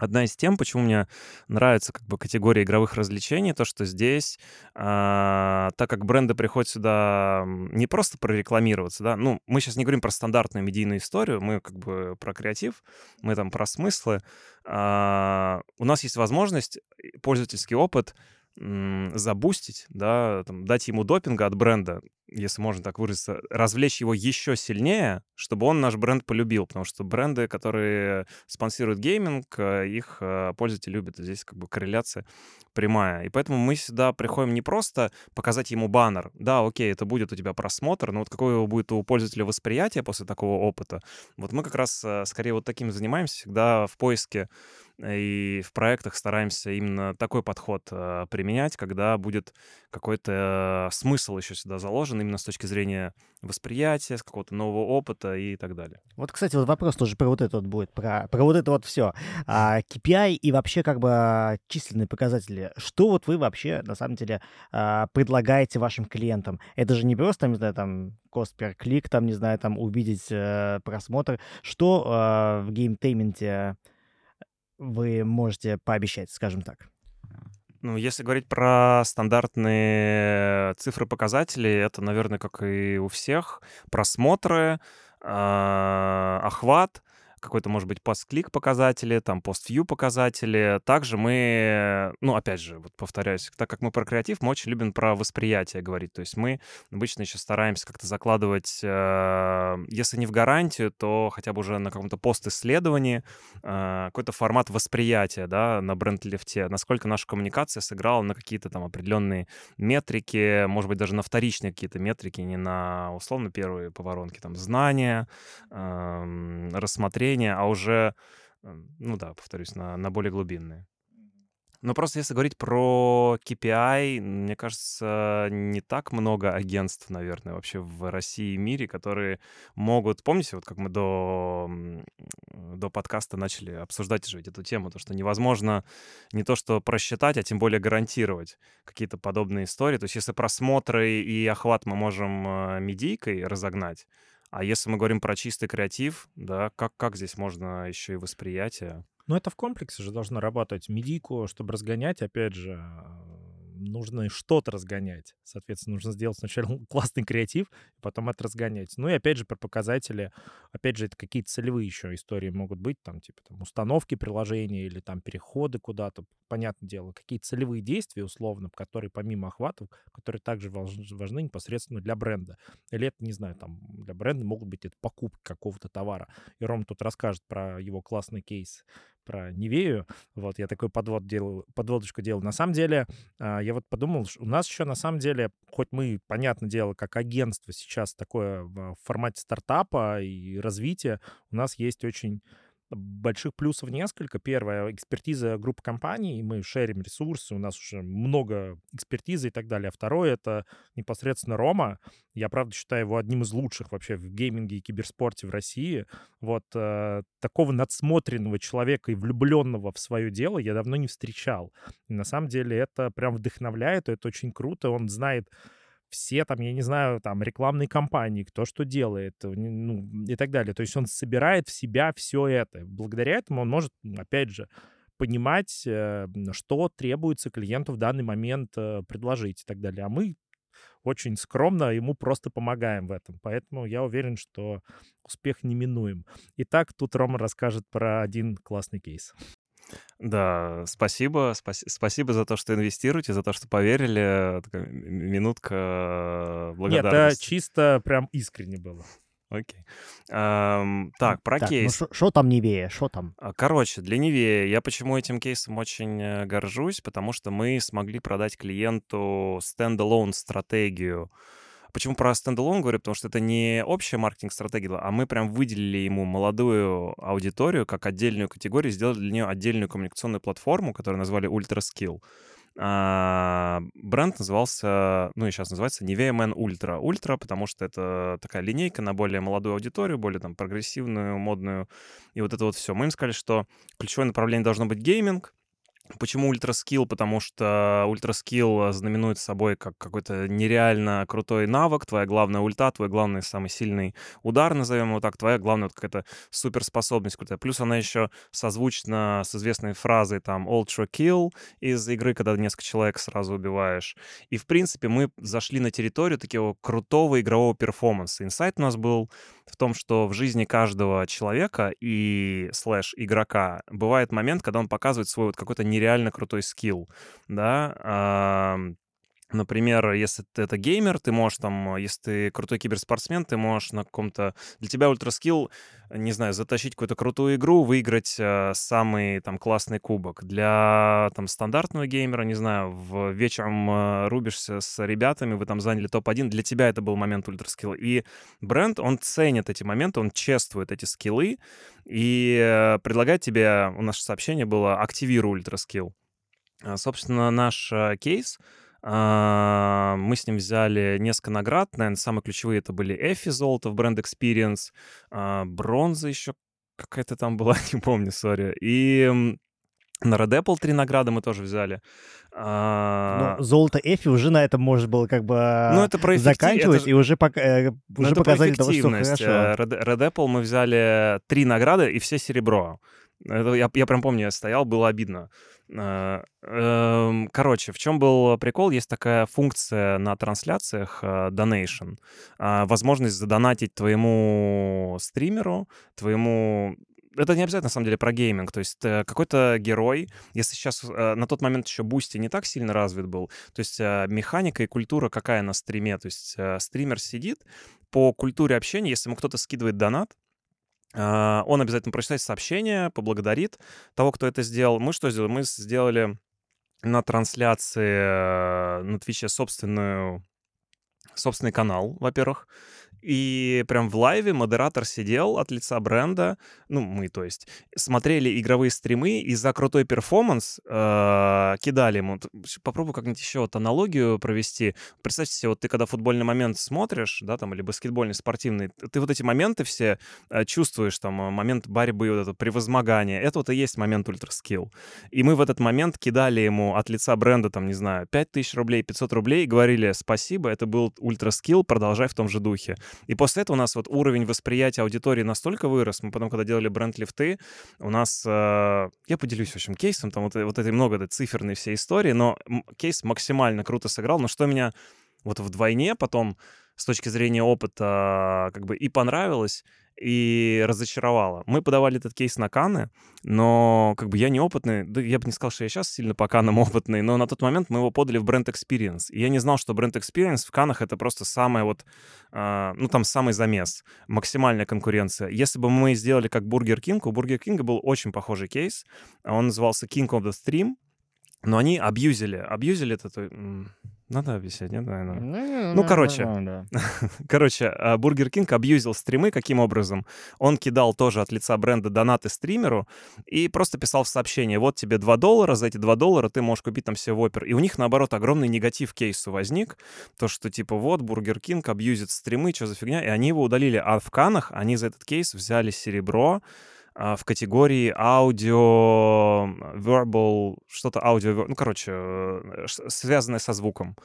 Одна из тем, почему мне нравится как бы категория игровых развлечений, то, что здесь, э, так как бренды приходят сюда не просто прорекламироваться, да, ну, мы сейчас не говорим про стандартную медийную историю, мы как бы про креатив, мы там про смыслы. Э, у нас есть возможность, пользовательский опыт забустить, да, там, дать ему допинга от бренда, если можно так выразиться, развлечь его еще сильнее, чтобы он наш бренд полюбил, потому что бренды, которые спонсируют гейминг, э, их э, пользователи любят. Здесь как бы корреляция прямая. И поэтому мы сюда приходим не просто показать ему баннер. Да, окей, это будет у тебя просмотр, но вот какое будет у пользователя восприятие после такого опыта. Вот мы как раз э, скорее вот таким занимаемся всегда в поиске и в проектах стараемся именно такой подход э, применять, когда будет какой-то э, смысл еще сюда заложен именно с точки зрения восприятия, с какого-то нового опыта и так далее. Вот, кстати, вот вопрос тоже про вот это вот будет, про, про вот это вот все. А, KPI и вообще как бы численные показатели. Что вот вы вообще на самом деле а, предлагаете вашим клиентам? Это же не просто, не знаю, там, cost per click, там, не знаю, там, увидеть э, просмотр. Что э, в gametainment е вы можете пообещать, скажем так? Ну, если говорить про стандартные цифры-показатели, это, наверное, как и у всех. Просмотры, а, охват, какой-то, может быть, пост-клик показатели, там, пост-вью показатели. Также мы, ну, опять же, вот повторяюсь, так как мы про креатив, мы очень любим про восприятие говорить. То есть мы обычно еще стараемся как-то закладывать, э, если не в гарантию, то хотя бы уже на каком-то пост-исследовании э, какой-то формат восприятия, да, на бренд-лифте, насколько наша коммуникация сыграла на какие-то там определенные метрики, может быть, даже на вторичные какие-то метрики, не на, условно, первые поворонки, там, знания, э, рассмотрение мышления, а уже, ну да, повторюсь, на, на более глубинные. Но просто если говорить про KPI, мне кажется, не так много агентств, наверное, вообще в России и мире, которые могут... Помните, вот как мы до, до подкаста начали обсуждать же ведь эту тему, то, что невозможно не то что просчитать, а тем более гарантировать какие-то подобные истории. То есть если просмотры и охват мы можем э, медийкой разогнать, а если мы говорим про чистый креатив, да, как, как здесь можно еще и восприятие? Ну, это в комплексе же должно работать. Медийку, чтобы разгонять, опять же, нужно что-то разгонять. Соответственно, нужно сделать сначала классный креатив, потом это разгонять. Ну и опять же, про показатели, опять же, это какие-то целевые еще истории могут быть, там, типа, там, установки приложения или там переходы куда-то, понятное дело, какие целевые действия, условно, которые помимо охватов, которые также важны непосредственно для бренда. Или это, не знаю, там, для бренда могут быть это покупки какого-то товара. И Ром тут расскажет про его классный кейс про Невею. Вот, я такой подвод делал, подводочку делал. На самом деле, а, я вот подумал, у нас еще на самом деле, хоть мы, понятное дело, как агентство сейчас такое в формате стартапа и развития, у нас есть очень больших плюсов несколько. Первое — экспертиза группы компаний, мы шерим ресурсы, у нас уже много экспертизы и так далее. А второе — это непосредственно Рома. Я, правда, считаю его одним из лучших вообще в гейминге и киберспорте в России. Вот э, такого надсмотренного человека и влюбленного в свое дело я давно не встречал. И на самом деле это прям вдохновляет, это очень круто. Он знает все там, я не знаю, там рекламные кампании, кто что делает, ну, и так далее. То есть он собирает в себя все это. Благодаря этому он может, опять же, понимать, э, что требуется клиенту в данный момент э, предложить и так далее. А мы очень скромно ему просто помогаем в этом. Поэтому я уверен, что успех неминуем. Итак, тут Рома расскажет про один классный кейс. Да, спасибо. спаси- Спасибо за то, что инвестируете, за то, что поверили. Такая минутка Нет, это чисто прям искренне было. Окей. Ам, так, про Так, ну кейс. что там Nivea, что там? А, короче, для Nivea я почему этим кейсом очень э, горжусь, потому что мы смогли продать клиенту standalone стратегию Почему про standalone говорю? Потому что это не общая маркетинг-стратегия, а мы прям выделили ему молодую аудиторию как отдельную категорию, сделали для нее отдельную коммуникационную платформу, которую назвали Ultra Skill. А, бренд назывался, ну и сейчас называется Nivea Men Ultra. Ultra, потому что это такая линейка на более молодую аудиторию, более там прогрессивную, модную. И вот это вот все. Мы им сказали, что ключевое направление должно быть гейминг, Почему Ultra Skill? Потому что Ultra Skill знаменует собой как какой-то нереально крутой навык, твоя главная ульта, твой главный самый сильный удар, назовем его так, твоя главная вот какая-то суперспособность крутая. Плюс она еще созвучна с известной фразой там ultra kill из игры, когда несколько человек сразу убиваешь. И, в принципе, мы зашли на территорию такого крутого игрового перформанса. Инсайт у нас был в том, что в жизни каждого человека и слэш игрока бывает момент, когда он показывает свой вот какой-то нереально крутой скилл, да, Например, если ты это геймер, ты можешь там, если ты крутой киберспортсмен, ты можешь на каком-то... Для тебя ультраскилл, не знаю, затащить какую-то крутую игру, выиграть э, самый там классный кубок. Для там стандартного геймера, не знаю, в вечером э, рубишься с ребятами, вы там заняли топ-1, для тебя это был момент ультраскилла. И бренд, он ценит эти моменты, он чествует эти скиллы и э, предлагает тебе, у нас сообщение было «активируй ультраскилл». А, собственно, наш э, кейс — мы с ним взяли несколько наград. Наверное, самые ключевые это были Эфи золото в бренд Experience, а, бронза еще какая-то там была, не помню, сори. И на Red Apple три награды мы тоже взяли. А... Ну, золото Effie уже на этом можно было как бы ну, это про заканчивать, это... и уже, пока, э, ну, уже показали того, что хорошо. Э, Red, Red Apple мы взяли три награды и все серебро. Это, я, я прям помню, я стоял, было обидно. Э, эм, короче, в чем был прикол? Есть такая функция на трансляциях э, donation. А, возможность задонатить твоему стримеру, твоему это не обязательно, на самом деле, про гейминг. То есть э, какой-то герой, если сейчас на тот момент еще Boosty не так сильно развит был, то есть механика и культура какая на стриме. То есть стример сидит, по культуре общения, если ему кто-то скидывает донат, он обязательно прочитает сообщение, поблагодарит того, кто это сделал. Мы что сделали? Мы сделали на трансляции э, на Твиче собственную, собственный канал, во-первых. И прям в лайве модератор сидел от лица бренда, ну, мы, то есть, смотрели игровые стримы и за крутой перформанс э, кидали ему. Попробую как-нибудь еще вот аналогию провести. Представьте себе, вот ты когда футбольный момент смотришь, да, там, или баскетбольный, спортивный, ты вот эти моменты все э, чувствуешь, там, э, момент борьбы, вот это превозмогание. Это вот и есть момент ультраскилл. И мы в этот момент кидали ему от лица бренда, там, не знаю, 5000 рублей, 500 рублей и говорили спасибо, это был ультраскилл, продолжай в том же духе. И после этого у нас вот уровень восприятия аудитории настолько вырос. Мы потом, когда делали бренд-лифты, у нас... Э, я поделюсь, в общем, кейсом, там вот, вот этой много этой циферной всей истории, но кейс максимально круто сыграл. Но что меня вот вдвойне потом с точки зрения опыта как бы и понравилось, и разочаровало. Мы подавали этот кейс на Каны, но как бы я неопытный, да я бы не сказал, что я сейчас сильно по Канам опытный, но на тот момент мы его подали в бренд Experience. И я не знал, что бренд Experience в Канах это просто самое вот, э, ну там самый замес, максимальная конкуренция. Если бы мы сделали как Burger King, у Burger King был очень похожий кейс, он назывался King of the Stream, но они абьюзили. Абьюзили это... Надо объяснять, нет, наверное? Ну, ну короче. Да. короче, а, Бургер Кинг абьюзил стримы каким образом? Он кидал тоже от лица бренда донаты стримеру и просто писал в сообщение, вот тебе 2 доллара, за эти 2 доллара ты можешь купить там все Whopper. И у них, наоборот, огромный негатив кейсу возник, то, что типа вот, Бургер Кинг абьюзит стримы, что за фигня, и они его удалили. А в Каннах они за этот кейс взяли серебро, в категории аудио, verbal, что-то аудио, ну, короче, э, связанное со звуком.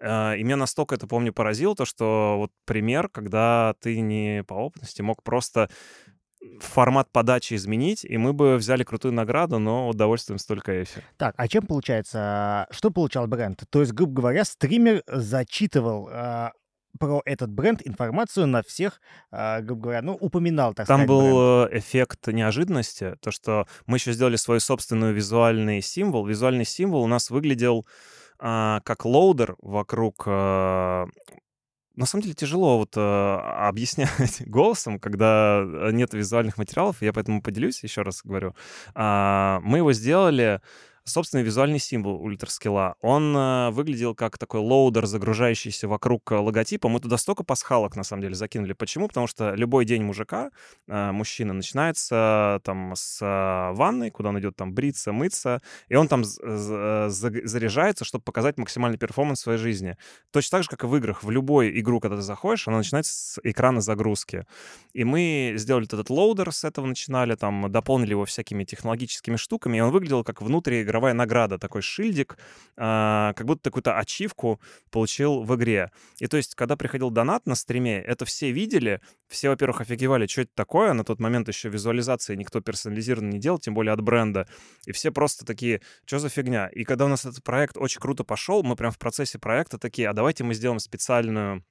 А, и меня настолько это, помню, поразило, то, что вот пример, когда ты не по опытности мог просто формат подачи изменить, и мы бы взяли крутую награду, но удовольствием столько эфир. Так, а чем получается, что получал бренд? То есть, грубо говоря, стример зачитывал а, про этот бренд информацию на всех, э, грубо говоря, ну, упоминал, так Там сказать, был бренд. эффект неожиданности, то, что мы еще сделали свой собственный визуальный символ. Визуальный символ у нас выглядел э, как loader вокруг... Э, на самом деле тяжело вот э, объяснять голосом, когда нет визуальных материалов, я поэтому поделюсь, еще раз говорю. Э, мы его сделали собственный визуальный символ Ultra Skill а. Он э, выглядел как такой loader, загружающийся вокруг э, логотипа. Мы туда столько пасхалок, на самом деле, закинули. Почему? Потому что любой день мужика, э, мужчины, начинается там с э, ванной, куда он идет там бриться, мыться, и он там э, заряжается, чтобы показать максимальный перформанс в своей жизни. Точно так же, как и в играх. В любой игру, когда ты заходишь, она начинается с экрана загрузки. И мы сделали этот loader, с этого начинали, там, дополнили его всякими технологическими штуками, и он выглядел как внутриигровой игровая награда, такой шильдик, э, как будто какую-то ачивку получил в игре. И то есть, когда приходил донат на стриме, это все видели, все, во-первых, офигевали, что это такое, на тот момент еще визуализации никто персонализированно не делал, тем более от бренда, и все просто такие, что за фигня? И когда у нас этот проект очень круто пошел, мы прям в процессе проекта такие, а давайте мы сделаем специальную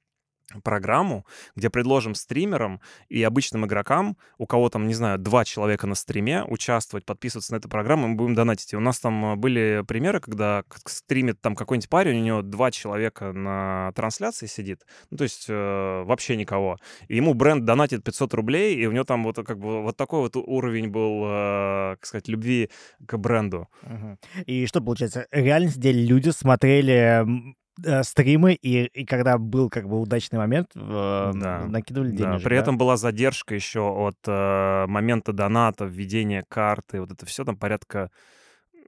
программу, где предложим стримерам и обычным игрокам, у кого там, не знаю, два человека на стриме, участвовать, подписываться на эту программу, мы будем донатить. И у нас там э, были примеры, когда стримит там какой-нибудь парень, у него два человека на трансляции сидит, ну, то есть э, вообще никого. И ему бренд донатит 500 рублей, и у него там вот как бы вот такой вот уровень был, э, как сказать, любви к бренду. И что получается? Реально сидели люди, смотрели э, стримы, и, и когда был как бы удачный момент, э, да. накидывали деньги. Да. При да? этом была задержка еще от э, момента доната, введения карты, вот это все там порядка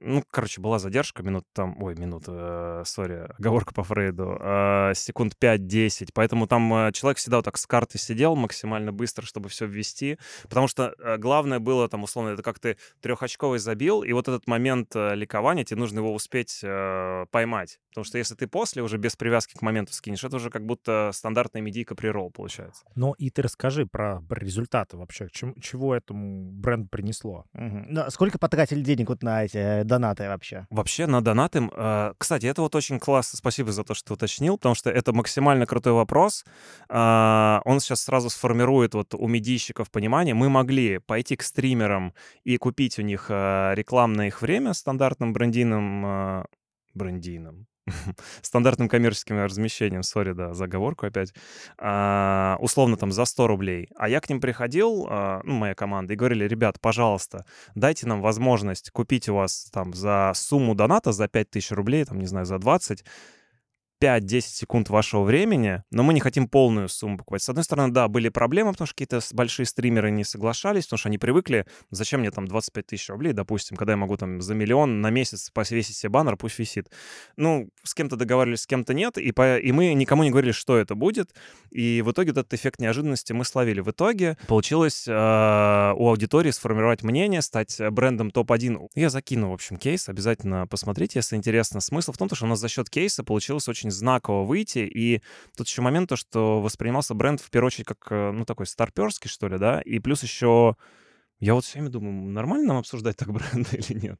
ну, короче, была задержка минут там, ой, минут, э, сори, оговорка по Фрейду, э, секунд 5-10, поэтому там э, человек всегда вот так с карты сидел максимально быстро, чтобы все ввести, потому что э, главное было там, условно, это как ты трехочковый забил, и вот этот момент э, ликования, тебе нужно его успеть э, поймать, потому что если ты после уже без привязки к моменту скинешь, это уже как будто стандартная медийка при ролл получается. Ну и ты расскажи про, про результаты вообще, чем, чего этому бренд принесло. Угу. Ну, сколько потратили денег вот на эти э, донаты вообще? Вообще на донаты... Э, кстати, это вот очень классно. Спасибо за то, что уточнил, потому что это максимально крутой вопрос. Э, он сейчас сразу сформирует вот у медийщиков понимание. Мы могли пойти к стримерам и купить у них э, рекламное их время стандартным брендином... Брендином стандартным коммерческим размещением, сори, да, заговорку опять, а, условно там за 100 рублей. А я к ним приходил, а, ну, моя команда, и говорили, ребят, пожалуйста, дайте нам возможность купить у вас там за сумму доната, за 5000 рублей, там, не знаю, за 20, 5-10 секунд вашего времени, но мы не хотим полную сумму покупать. С одной стороны, да, были проблемы, потому что какие-то большие стримеры не соглашались, потому что они привыкли, зачем мне там 25 тысяч рублей, допустим, когда я могу там за миллион на месяц повесить себе баннер, пусть висит. Ну, с кем-то договаривались, с кем-то нет, и, по, и мы никому не говорили, что это будет, и в итоге этот эффект неожиданности мы словили. В итоге получилось э, у аудитории сформировать мнение, стать брендом топ-1. Я закину, в общем, кейс, обязательно посмотрите, если интересно. Смысл в том, что у нас за счет кейса получилось очень знаково выйти. И тут еще момент то, что воспринимался бренд в первую очередь как, э, ну, такой старперский, что ли, да, и плюс еще я вот все время думаю, нормально нам обсуждать так бренды или нет?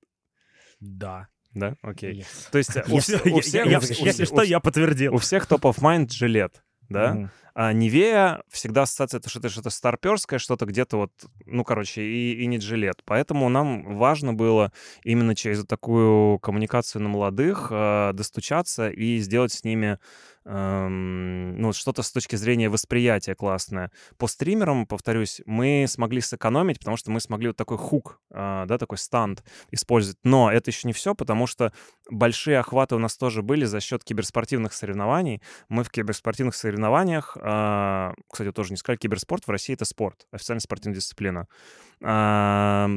Да. Да? Окей. Yes. То есть э, у, всех... Если что, я подтвердил. у всех топ of mind жилет, да? Мгм. А Невея всегда ассоциация, это что-то что-то старперское, что-то где-то вот, ну, короче, и, и не джилет. Поэтому нам важно было именно через такую коммуникацию на молодых э, достучаться и сделать с ними эм, ну, что-то с точки зрения восприятия классное. По стримерам, повторюсь, мы смогли сэкономить, потому что мы смогли вот такой хук, э, да, такой станд использовать. Но это еще не все, потому что большие охваты у нас тоже были за счет киберспортивных соревнований. Мы в киберспортивных соревнованиях, а, кстати, тоже не сказали, киберспорт в России — это спорт, официальная спортивная дисциплина. А,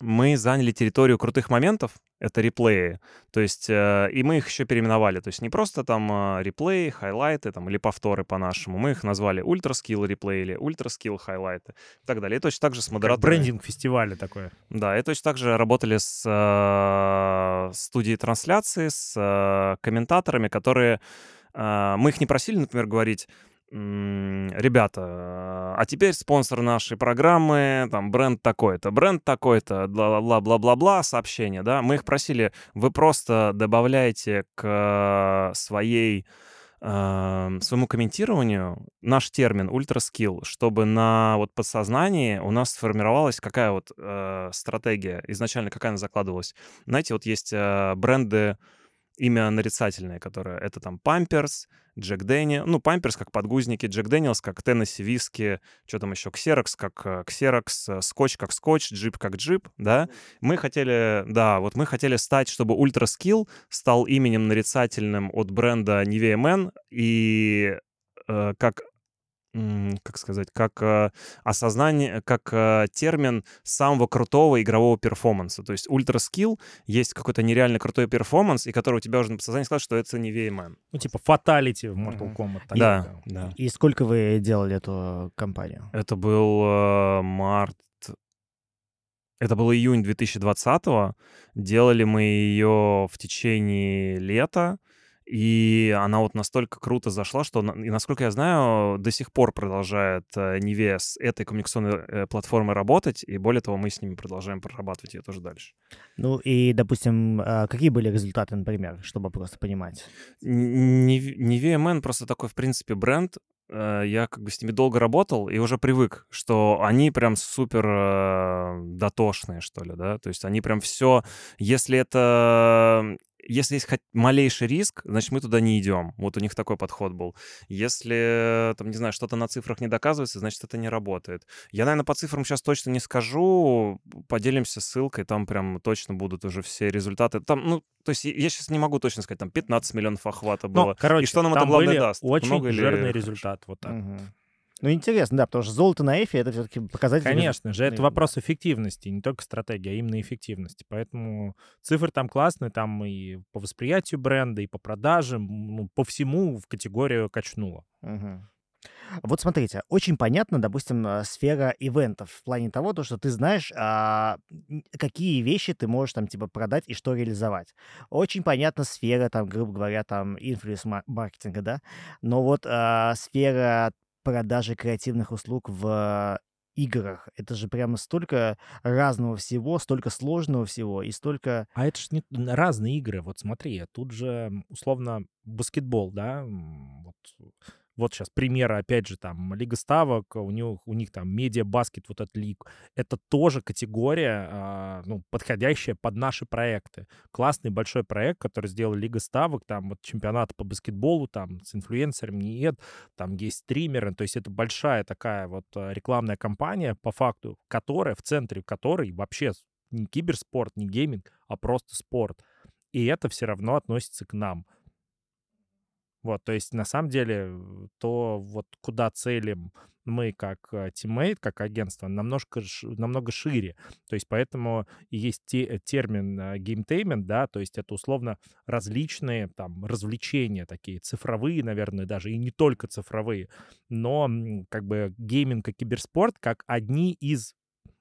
Мы заняли территорию крутых моментов, это реплеи, то есть, э, и мы их еще переименовали, то есть не просто там а, реплеи, хайлайты там, или повторы по-нашему, мы их назвали ультраскилл реплеи или ультраскилл хайлайты и так далее. И точно так же с Как модераторами. брендинг фестиваля такое. Да, и точно так же работали с э, студией трансляции, с э, комментаторами, которые... э, мы их не просили, например, говорить, «М, ребята, а теперь спонсор нашей программы, там, бренд такой-то, бренд такой-то, бла-бла-бла-бла-бла, сообщение, да. Мы их просили, вы просто добавляете к своей э, своему комментированию наш термин ultra skill, чтобы на вот подсознании у нас сформировалась какая вот э, стратегия, изначально какая она закладывалась. Знаете, вот есть э, бренды, имя нарицательное, которое это там Pampers, Jack Daniel, ну, Pampers как подгузники, Jack Daniel's как Теннесси виски, что там еще, Ксерокс как э, Ксерокс, э, Скотч как Скотч, Джип как Джип, да. Мы хотели, да, вот мы хотели стать, чтобы Ultra Skill стал именем нарицательным от бренда Nivea Men и э, как как сказать, как э, осознание, как э, термин самого крутого игрового перформанса. То есть ultra skill есть какой-то нереально крутой перформанс, и который у тебя уже на подсознании сказать, что это Nivea Men. Ну, типа fatality в Mortal Kombat. так Да, да. И сколько вы делали эту кампанию? Это был э, март. Это был июнь 2020-го. Делали мы ее в течение лета. И она вот настолько круто зашла, что, и насколько я знаю, до сих пор продолжает э, Nivea с этой коммуникационной э, платформой работать. И более того, мы с ними продолжаем прорабатывать ее тоже дальше. Ну и, допустим, а, какие были результаты, например, чтобы просто понимать? Н- Nive- Nivea Men просто такой, в принципе, бренд. Э, Я как бы с ними долго работал и уже привык, что они прям супер э, дотошные, что ли, да. То есть они прям все, если это если есть хоть малейший риск, значит, мы туда не идем. Вот у них такой подход был. Если, там, не знаю, что-то на цифрах не доказывается, значит, это не работает. Я, наверное, по цифрам сейчас точно не скажу. Поделимся ссылкой, там прям точно будут уже все результаты. Там, ну, то есть я сейчас не могу точно сказать, там 15 миллионов охвата было. Ну, короче, И что нам это там главное были даст? очень Много или жирный хорошо? результат. Вот так. Мгм. Ну, интересно, да, потому что золото на эфе — это все-таки показатель... Конечно же, это вопрос эффективности, не только стратегии, а именно эффективности. Поэтому цифры там классные, там и по восприятию бренда, и по продажам, ну, по всему в категорию качнуло. Мгм. Вот смотрите, очень понятно, допустим, э, сфера ивентов в плане того, то, что ты знаешь, а, какие вещи ты можешь там типа продать и что реализовать. Очень понятна сфера, там, грубо говоря, там, инфлюенс-маркетинга, да, но вот а, сфера продажи креативных услуг в играх, это же прямо столько разного всего, столько сложного всего и столько... А это же не разные игры. Вот смотри, тут же условно баскетбол, да, вот, вот сейчас примеры, опять же, там, Лига Ставок, у них, у них там медиа-баскет, вот этот лиг. Это тоже категория, а, ну, подходящая под наши проекты. Классный большой проект, который сделал Лига Ставок, там вот чемпионат по баскетболу, там с инфлюенсерами нет, там есть стримеры, то есть это большая такая вот а, рекламная кампания, по факту, которая, в центре которой вообще не киберспорт, не гейминг, а просто спорт. И это все равно относится к нам. Вот, то есть на самом деле э, то вот куда целим мы как э, Teammate, как агентство, намножко, намного шире. То есть поэтому есть те- э, термин э, gametainment, да, то есть это условно различные там развлечения такие, цифровые, наверное, даже, и не только цифровые, но как бы гейминг и киберспорт как одни из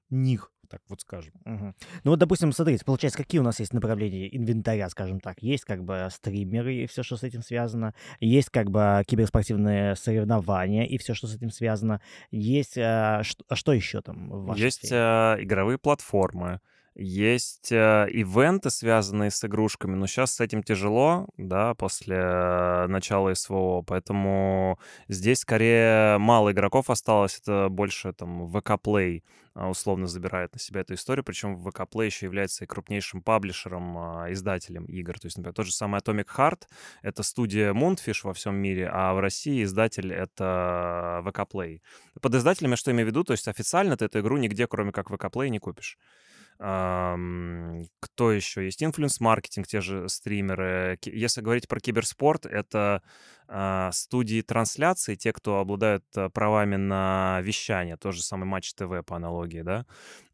них, так вот скажем. Мгм. Ну вот, допустим, смотрите, получается, какие у нас есть направления инвентаря, скажем так? Есть как бы стримеры и все, что с этим связано. Есть как бы киберспортивные соревнования и все, что с этим связано. Есть... а, что, а что еще там в Есть э, игровые платформы, есть э, ивенты, связанные с игрушками, но сейчас с этим тяжело, да, после э, начала СВО, поэтому здесь скорее мало игроков осталось, это больше там VK Play а, условно забирает на себя эту историю, причем VK Play еще является и крупнейшим паблишером, а, издателем игр, то есть, например, тот же самый Atomic Heart — это студия Moonfish во всем мире, а в России издатель — это VK Play. Под издателем я что имею в виду? То есть официально ты эту игру нигде, кроме как VK Play, не купишь. Кто еще есть? Influence-маркетинг, те же стримеры. Если говорить про киберспорт, это студии трансляции, те, кто обладают а, правами на вещание, тот же самый Матч ТВ по аналогии, да.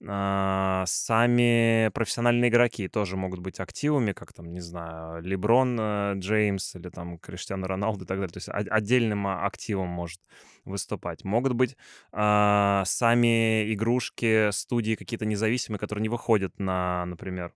А, Сами профессиональные игроки тоже могут быть активами, как там, не знаю, Леброн э, Джеймс или там Криштиану Роналду и так далее. То есть отдельным а, активом может выступать. Могут быть а, сами игрушки, студии какие-то независимые, которые не выходят на, например,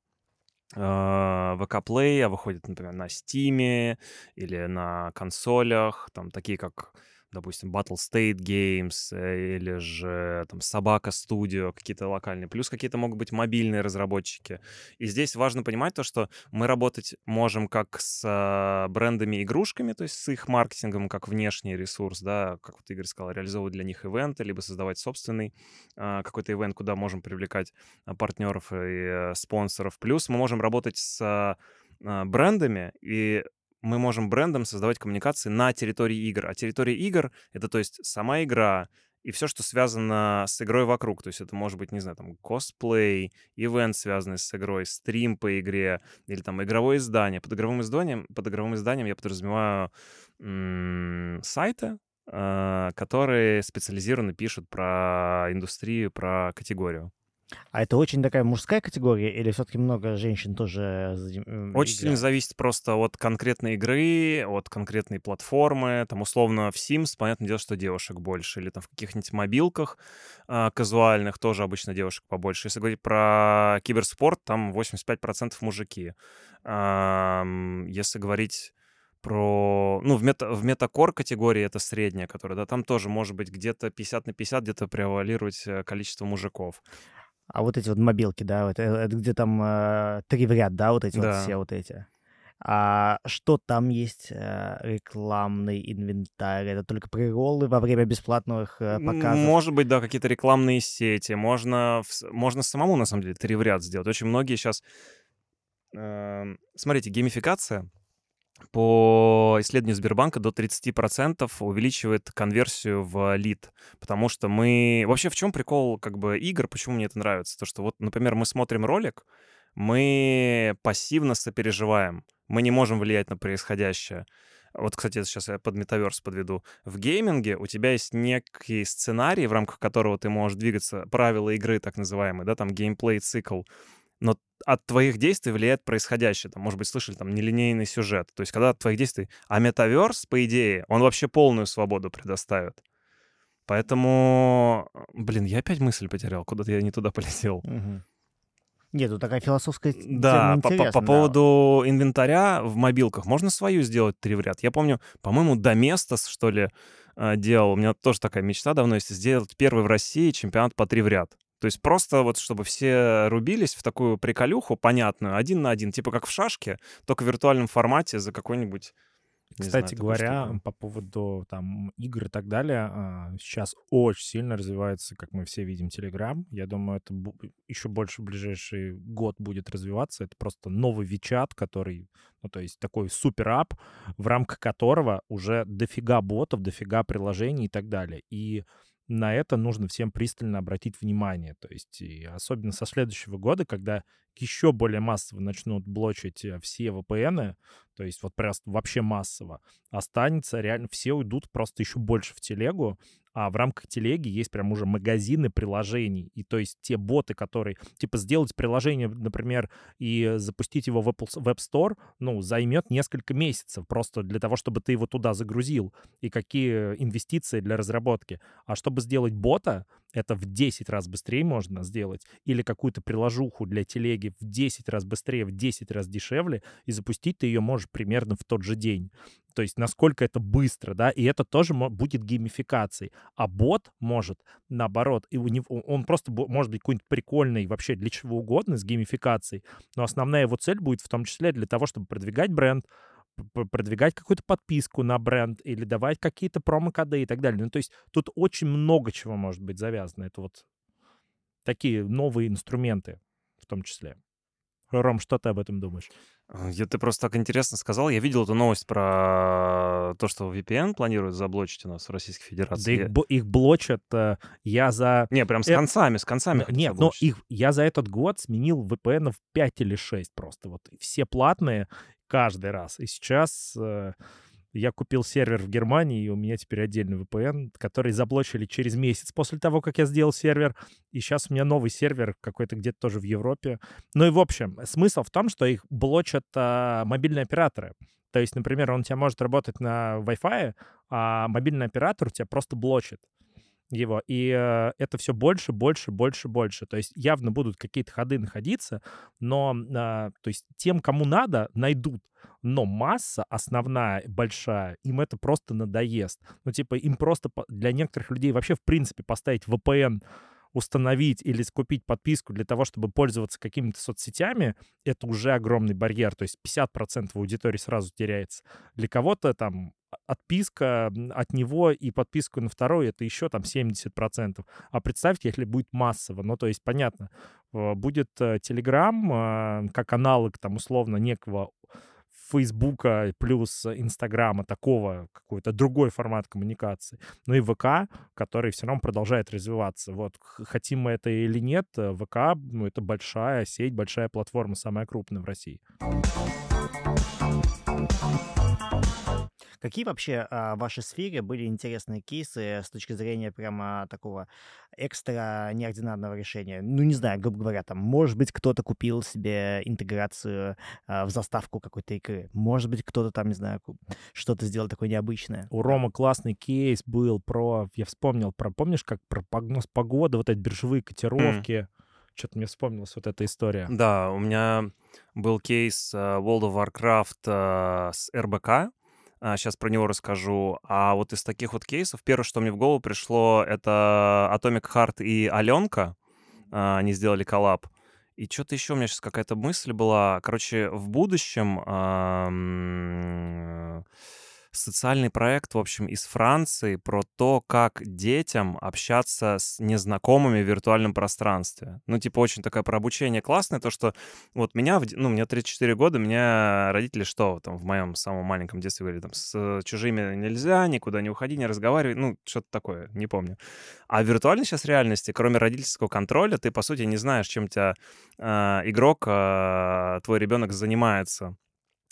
а, VK Play, а выходят, например, на Steam или на консолях, там такие как, допустим, Battle State Games э, или же там Собака Studio, какие-то локальные. Плюс какие-то могут быть мобильные разработчики. И здесь важно понимать то, что мы работать можем как с а, брендами-игрушками, то есть с их маркетингом как внешний ресурс, да, как вот Игорь сказал, реализовывать для них ивенты, либо создавать собственный а, какой-то ивент, куда можем привлекать а, партнеров и э, спонсоров. Плюс мы можем работать с брендами, и мы можем брендом создавать коммуникации на территории игр. А территория игр — это, то есть, сама игра и все, что связано с игрой вокруг. То есть это может быть, не знаю, там, косплей, ивент, связанный с игрой, стрим по игре, или там игровое издание. Под игровым изданием, под игровым изданием я подразумеваю сайты, а, которые специализированно пишут про индустрию, про категорию. А это очень такая мужская категория или все-таки много женщин тоже Очень сильно зависит просто от конкретной игры, от конкретной платформы. Там, условно, в Sims, понятное дело, что девушек больше. Или там в каких-нибудь мобилках а, казуальных тоже обычно девушек побольше. Если говорить про киберспорт, там 85% мужики. Ам, Если говорить про... Ну, в, мета, в метакор категории это средняя, которая, да, там тоже может быть где-то 50 на 50, где-то превалировать э, количество мужиков. А вот эти вот мобилки, да, вот, э, это где там э, три в ряд, да, вот эти вот Да. все вот эти. А что там есть э, рекламный инвентарь? Это только приролы во время бесплатных э, показов? Может быть, да, какие-то рекламные сети. Можно, можно самому, на самом деле, три в ряд сделать. Очень многие сейчас... Смотрите, геймификация по исследованию Сбербанка до 30% увеличивает конверсию в лид. Потому что мы... Вообще, в чем прикол как бы игр, почему мне это нравится? То, что вот, например, мы смотрим ролик, мы пассивно сопереживаем. Мы не можем влиять на происходящее. Вот, кстати, сейчас я под метаверс подведу. В гейминге у тебя есть некий сценарий, в рамках которого ты можешь двигаться, правила игры так называемые, да, там геймплей-цикл. Но от твоих действий влияет происходящее. Там, может быть, слышали, там, нелинейный сюжет. То есть, когда от твоих действий... А метаверс, по идее, он вообще полную свободу предоставит. Поэтому... Блин, я опять мысль потерял. Куда-то я не туда полетел. Мгм. Нет, тут такая философская Да, по, по- по да. поводу инвентаря в мобилках. Можно свою сделать три в ряд. Я помню, по-моему, Доместос, что ли, э, делал. У меня тоже такая мечта давно есть. Сделать первый в России чемпионат по три в ряд. То есть просто вот, чтобы все рубились в такую приколюху понятную, один на один, типа как в шашке, только в виртуальном формате за какой-нибудь... не знаю, Кстати такую говоря, штуку. по поводу там игр и так далее, а, сейчас очень сильно развивается, как мы все видим, Telegram. Я думаю, это еще больше в ближайший год будет развиваться. Это просто новый Вичат, который, ну, то есть такой супер-ап, в рамках которого уже дофига ботов, дофига приложений и так далее. И на это нужно всем пристально обратить внимание. То есть и особенно со следующего года, когда еще более массово начнут блочить э, все VPN, то есть вот просто вообще массово, останется реально, все уйдут просто еще больше в телегу, а в рамках телеги есть прям уже магазины приложений, и то есть те боты, которые, типа, сделать приложение, например, и запустить его в Apple с- Web Store, ну, займет несколько месяцев просто для того, чтобы ты его туда загрузил, и какие инвестиции для разработки. А чтобы сделать бота, это в 10 раз быстрее можно сделать, или какую-то приложуху для телеги в 10 раз быстрее, в 10 раз дешевле, и запустить ты ее можешь примерно в тот же день. То есть насколько это быстро, да, и это тоже будет геймификацией. А бот может, наоборот, и у него, он просто может быть какой-нибудь прикольный вообще для чего угодно с геймификацией, но основная его цель будет в том числе для того, чтобы продвигать бренд, продвигать какую-то подписку на бренд или давать какие-то промокоды и так далее. Ну, то есть тут очень много чего может быть завязано. Это вот такие новые инструменты в том числе. Ром, что ты об этом думаешь? Э, я, ты просто так интересно сказал. Я видел эту новость про то, что VPN планируют заблочить у нас в Российской Федерации. Да их, их блочат. Э, я за... Не, прям с э... концами, с концами. Нет, но их, я за этот год сменил VPN в 5 или 6 просто. Вот все платные, каждый раз. И сейчас э, я купил сервер в Германии, и у меня теперь отдельный VPN, который заблочили через месяц после того, как я сделал сервер. И сейчас у меня новый сервер какой-то где-то тоже в Европе. Ну и в общем, смысл в том, что их блочат а, мобильные операторы. То есть, например, он у тебя может работать на Wi-Fi, а мобильный оператор у тебя просто блочит его. И э, это все больше, больше, больше, больше. То есть явно будут какие-то ходы находиться, но э, то есть тем, кому надо, найдут. Но масса основная, большая, им это просто надоест. Ну, типа, им просто для некоторых людей вообще, в принципе, поставить VPN установить или скупить подписку для того, чтобы пользоваться какими-то соцсетями, это уже огромный барьер. То есть 50% аудитории сразу теряется. Для кого-то там отписка от него и подписку на второй, это еще там 70%. А представьте, если будет массово, ну, то есть, понятно, будет Telegram как аналог там условно некого Фейсбука плюс Инстаграма, такого какой-то другой формат коммуникации. Ну и ВК, который все равно продолжает развиваться. Вот, хотим мы это или нет, ВК, ну, это большая сеть, большая платформа, самая крупная в России. Какие вообще а, в вашей сфере были интересные кейсы с точки зрения прямо такого экстра неординарного решения? Ну, не знаю, грубо говоря, там, может быть, кто-то купил себе интеграцию а, в заставку какой-то игры. Может быть, кто-то там, не знаю, что-то сделал такое необычное. У Рома классный кейс был про, я вспомнил, про, помнишь, как про прогноз погоды, вот эти биржевые котировки. Mm. Что-то мне вспомнилась вот эта история. Да, у меня был кейс uh, World of Warcraft uh, с РБК сейчас а, про него расскажу. А вот из таких вот кейсов, первое, что мне в голову пришло, это Atomic Heart и Аленка. А, они сделали коллаб. И что-то еще у меня сейчас какая-то мысль была. Короче, в будущем социальный проект, в общем, из Франции про то, как детям общаться с незнакомыми в виртуальном пространстве. Ну, типа, очень такая про обучение классное, то, что вот меня, ну, мне 34 года, меня родители что, там, в моем самом маленьком детстве говорили, там, с чужими нельзя, никуда не уходи, не разговаривай, ну, что-то такое, не помню. А в виртуальной сейчас реальности, кроме родительского контроля, ты, по сути, не знаешь, чем тебя э, игрок, э, твой ребенок занимается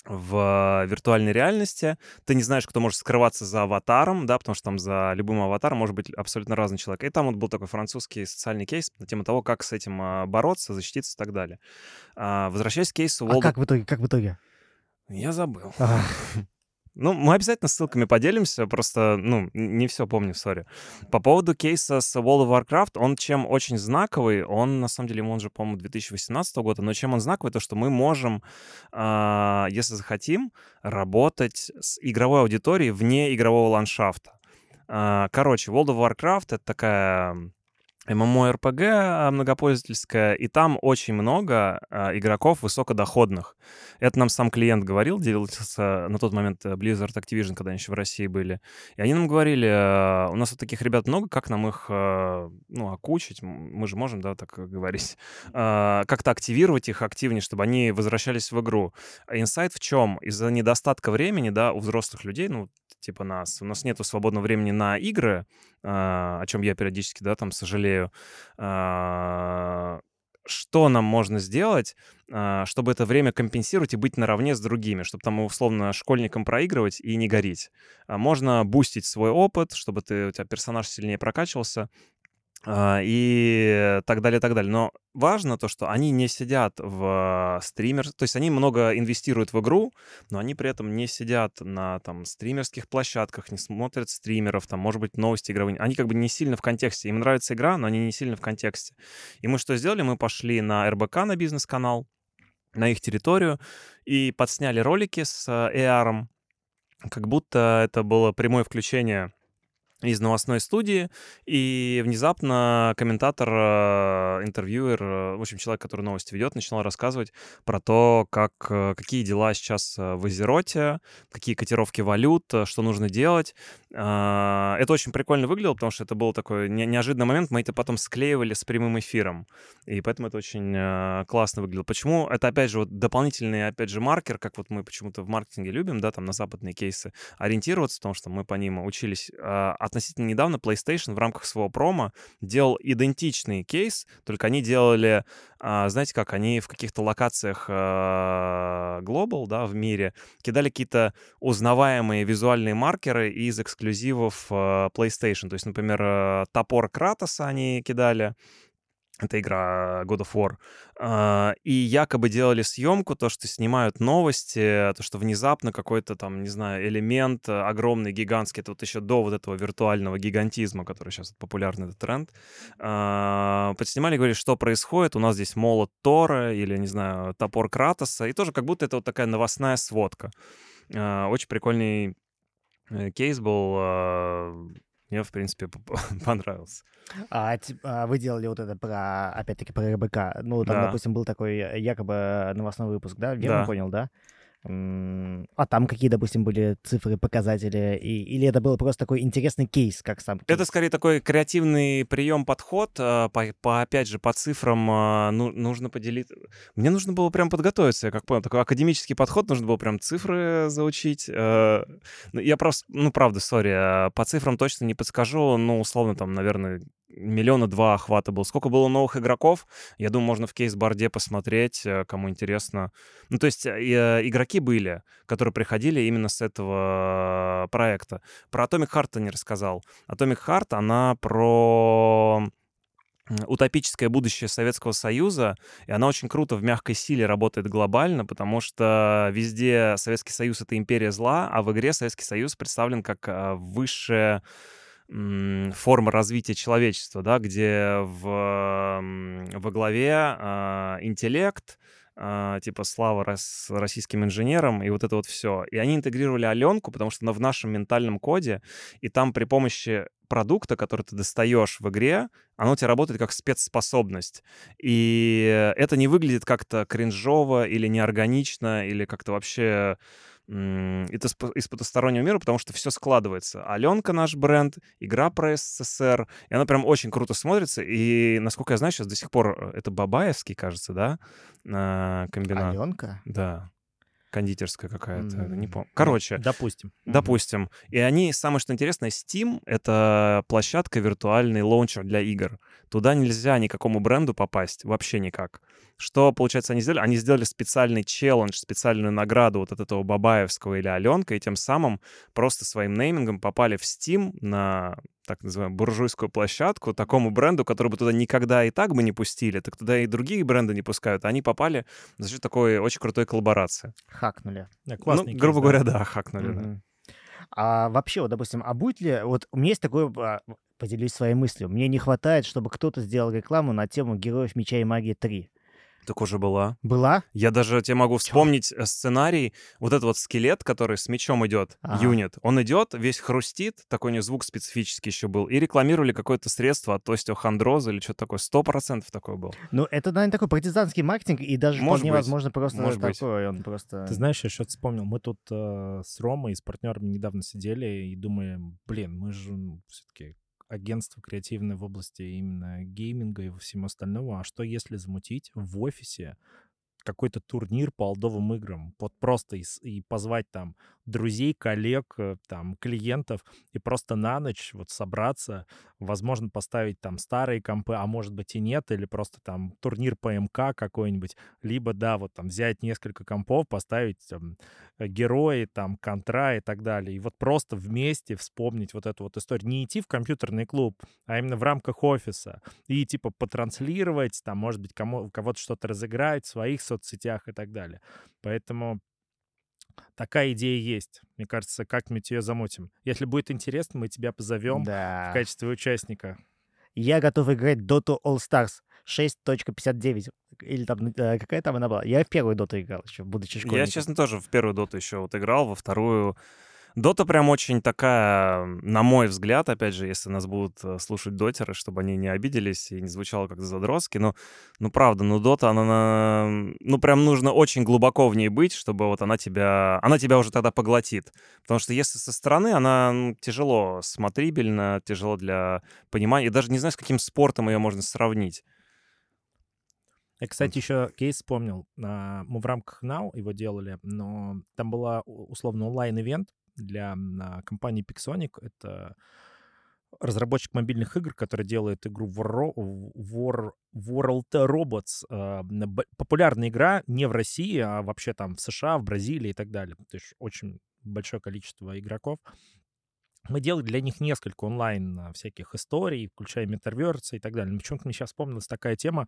в виртуальной реальности. Ты не знаешь, кто может скрываться за аватаром, да, потому что там за любым аватаром может быть абсолютно разный человек. И там вот был такой французский социальный кейс на тему того, как с этим а, бороться, защититься и так далее. А, возвращаясь к кейсу... А как в итоге? Как в итоге? Я забыл. Ага. Ну, мы обязательно ссылками поделимся, просто, ну, не все помню, сори. По поводу кейса с World of Warcraft, он чем очень знаковый, он, на самом деле, он же, по-моему, 2018 года, но чем он знаковый, то, что мы можем, э, если захотим, работать с игровой аудиторией вне игрового ландшафта. Э, короче, World of Warcraft — это такая MMORPG а, многопользовательская, и там очень много а, игроков высокодоходных. Это нам сам клиент говорил, делился на тот момент э, Blizzard Activision, когда они еще в России были. И они нам говорили, «А, у нас вот таких ребят много, как нам их, а, ну, окучить? Мы же можем, да, так говорить. А, как-то активировать их активнее, чтобы они возвращались в игру. Инсайт в чем? Из-за недостатка времени, да, у взрослых людей, ну, типа нас. У нас нет свободного времени на игры, а, о чем я периодически, да, там сожалею. А, что нам можно сделать, а, чтобы это время компенсировать и быть наравне с другими, чтобы там условно школьникам проигрывать и не гореть. Можно бустить свой опыт, чтобы ты, у тебя персонаж сильнее прокачивался, и так далее, так далее. Но важно то, что они не сидят в стример, то есть они много инвестируют в игру, но они при этом не сидят на там стримерских площадках, не смотрят стримеров, там, может быть, новости игровые. Они как бы не сильно в контексте. Им нравится игра, но они не сильно в контексте. И мы что сделали? Мы пошли на РБК, на бизнес-канал, на их территорию и подсняли ролики с AR, как будто это было прямое включение из новостной студии, и внезапно комментатор, э, интервьюер, э, в общем, человек, который новости ведет, начинал рассказывать про то, как, э, какие дела сейчас в Азероте, какие котировки валют, что нужно делать. А, это очень прикольно выглядело, потому что это был такой неожиданный момент, мы это потом склеивали с прямым эфиром, и поэтому это очень классно выглядело. Почему? Это, опять же, вот дополнительный, опять же, маркер, как вот мы почему-то в маркетинге любим, да, там на западные кейсы ориентироваться, потому что мы по ним учились а, относительно недавно PlayStation в рамках своего промо делал идентичный кейс, только они делали, а, знаете как, они в каких-то локациях а, Global, да, в мире, кидали какие-то узнаваемые визуальные маркеры из эксклюзивов а, PlayStation. То есть, например, топор Кратоса они кидали, это игра God of War. А, и якобы делали съемку, то, что снимают новости, то, что внезапно какой-то там, не знаю, элемент э, огромный, гигантский, это вот еще до вот этого виртуального гигантизма, который сейчас популярный этот тренд, а, подснимали, говорили, что происходит, у нас здесь молот Тора или, не знаю, топор Кратоса, и тоже как будто это вот такая новостная сводка. А, очень прикольный э, кейс был мне, в принципе, понравился. А, а вы делали вот это про, опять-таки, про РБК. Ну, там, да. допустим, был такой э, якобы новостной выпуск, да? Верно да. понял, да? А там какие, допустим, были цифры, показатели? И, или это был просто такой интересный кейс, как сам кейс? Это скорее такой креативный прием, подход. А, по, по, опять же, по цифрам а, ну, нужно поделиться. Мне нужно было прям подготовиться, я как понял. Такой академический подход, нужно было прям цифры заучить. Э, ну, я просто, ну, правда, сори, по цифрам точно не подскажу. Ну, условно, там, наверное, миллиона два охвата был. Сколько было новых игроков? Я думаю, можно в кейс-барде посмотреть, э, кому интересно. Ну, то есть э, игроки были, которые приходили именно с этого проекта. Про Atomic Heart я не рассказал. Atomic Heart, она про утопическое будущее Советского Союза, и она очень круто в мягкой силе работает глобально, потому что везде Советский Союз — это империя зла, а в игре Советский Союз представлен как э, высшее форма развития человечества, да, где в, во главе э, интеллект, э, типа слава российским инженерам и вот это вот все. И они интегрировали Аленку, потому что она в нашем ментальном коде, и там при помощи продукта, который ты достаешь в игре, оно у тебя работает как спецспособность. И это не выглядит как-то кринжово или неорганично, или как-то вообще это из потустороннего мира, потому что все складывается. Аленка наш бренд, игра про СССР, и она прям очень круто смотрится. И, насколько я знаю, сейчас до сих пор э, это Бабаевский, кажется, да, комбинат? Аленка? Да кондитерская какая-то, mm. не помню. Короче. Допустим. Допустим. И они, самое что интересное, Steam — это площадка, виртуальный лаунчер для игр. Туда нельзя никакому бренду попасть, вообще никак. Что, получается, они сделали? Они сделали специальный челлендж, специальную награду вот от этого Бабаевского или Аленка, и тем самым просто своим неймингом попали в Steam на так называемую буржуйскую площадку такому бренду, который бы туда никогда и так бы не пустили, так туда и другие бренды не пускают. Они попали за счет такой очень крутой коллаборации. Хакнули. Да, ну, кейс, грубо да? говоря, да, хакнули, mm-hmm. да. А вообще, вот, допустим, а будет ли... Вот у меня есть такое... Поделюсь своей мыслью. Мне не хватает, чтобы кто-то сделал рекламу на тему «Героев Меча и Магии 3». Так уже была. Была? Я даже тебе могу вспомнить Чё? Э, сценарий. Вот этот вот скелет, который с мечом идет, ага. юнит, он идет, весь хрустит, такой у него звук специфический еще был, и рекламировали какое-то средство от остеохондроза или что-то такое. Сто процентов такой был. Ну, это, наверное, такой партизанский маркетинг, и даже Может вполне быть. возможно просто Может такой, быть. он просто... Ты знаешь, я что-то вспомнил. Мы тут э, с Ромой, с партнерами недавно сидели и думаем, блин, мы же все-таки агентство креативное в области именно гейминга и всему остальному. А что если замутить в офисе какой-то турнир по алдовым играм, вот просто и, и позвать там друзей, коллег, э, там клиентов и просто на ночь вот собраться, возможно, поставить там старые компы, а может быть и нет, или просто там турнир по МК какой-нибудь, либо, да, вот там взять несколько компов, поставить там э, герои, там, контра и так далее, и вот просто вместе вспомнить вот эту вот историю. Не идти в компьютерный клуб, а именно в рамках офиса, и типа потранслировать, там, может быть, кому, кого-то что-то разыграть в своих соцсетях и так далее. Поэтому Такая идея есть. Мне кажется, как-нибудь ее замутим. Если будет интересно, мы тебя позовем Да. в качестве участника. Я готов играть Dota All Stars 6.59. Или там, э, какая там она была? Я в первую доту играл еще, будучи школьником. Я, честно, тоже в первую доту еще вот играл, во вторую... Дота прям очень такая, на мой взгляд, опять же, если нас будут э, слушать дотеры, чтобы они не обиделись и не звучало как задротски, но, ну, правда, ну, Дота, она, на- ну, прям нужно очень глубоко в ней быть, чтобы вот она тебя, она тебя уже тогда поглотит. Потому что если со стороны, она ну, тяжело смотрибельна, тяжело для понимания. Я даже не знаю, с каким спортом ее можно сравнить. Я, кстати, еще кейс вспомнил. А, Мы в рамках Now его делали, но там была условно онлайн-ивент для а, компании Pixonic. Это разработчик мобильных игр, который делает игру War, War, World Robots. А, Популярная игра не в России, а вообще там в США, в Бразилии и так далее. То есть очень большое количество игроков. Мы делали для них несколько онлайн а, всяких историй, включая метаверсы и так далее. Почему-то мне сейчас вспомнилась такая тема.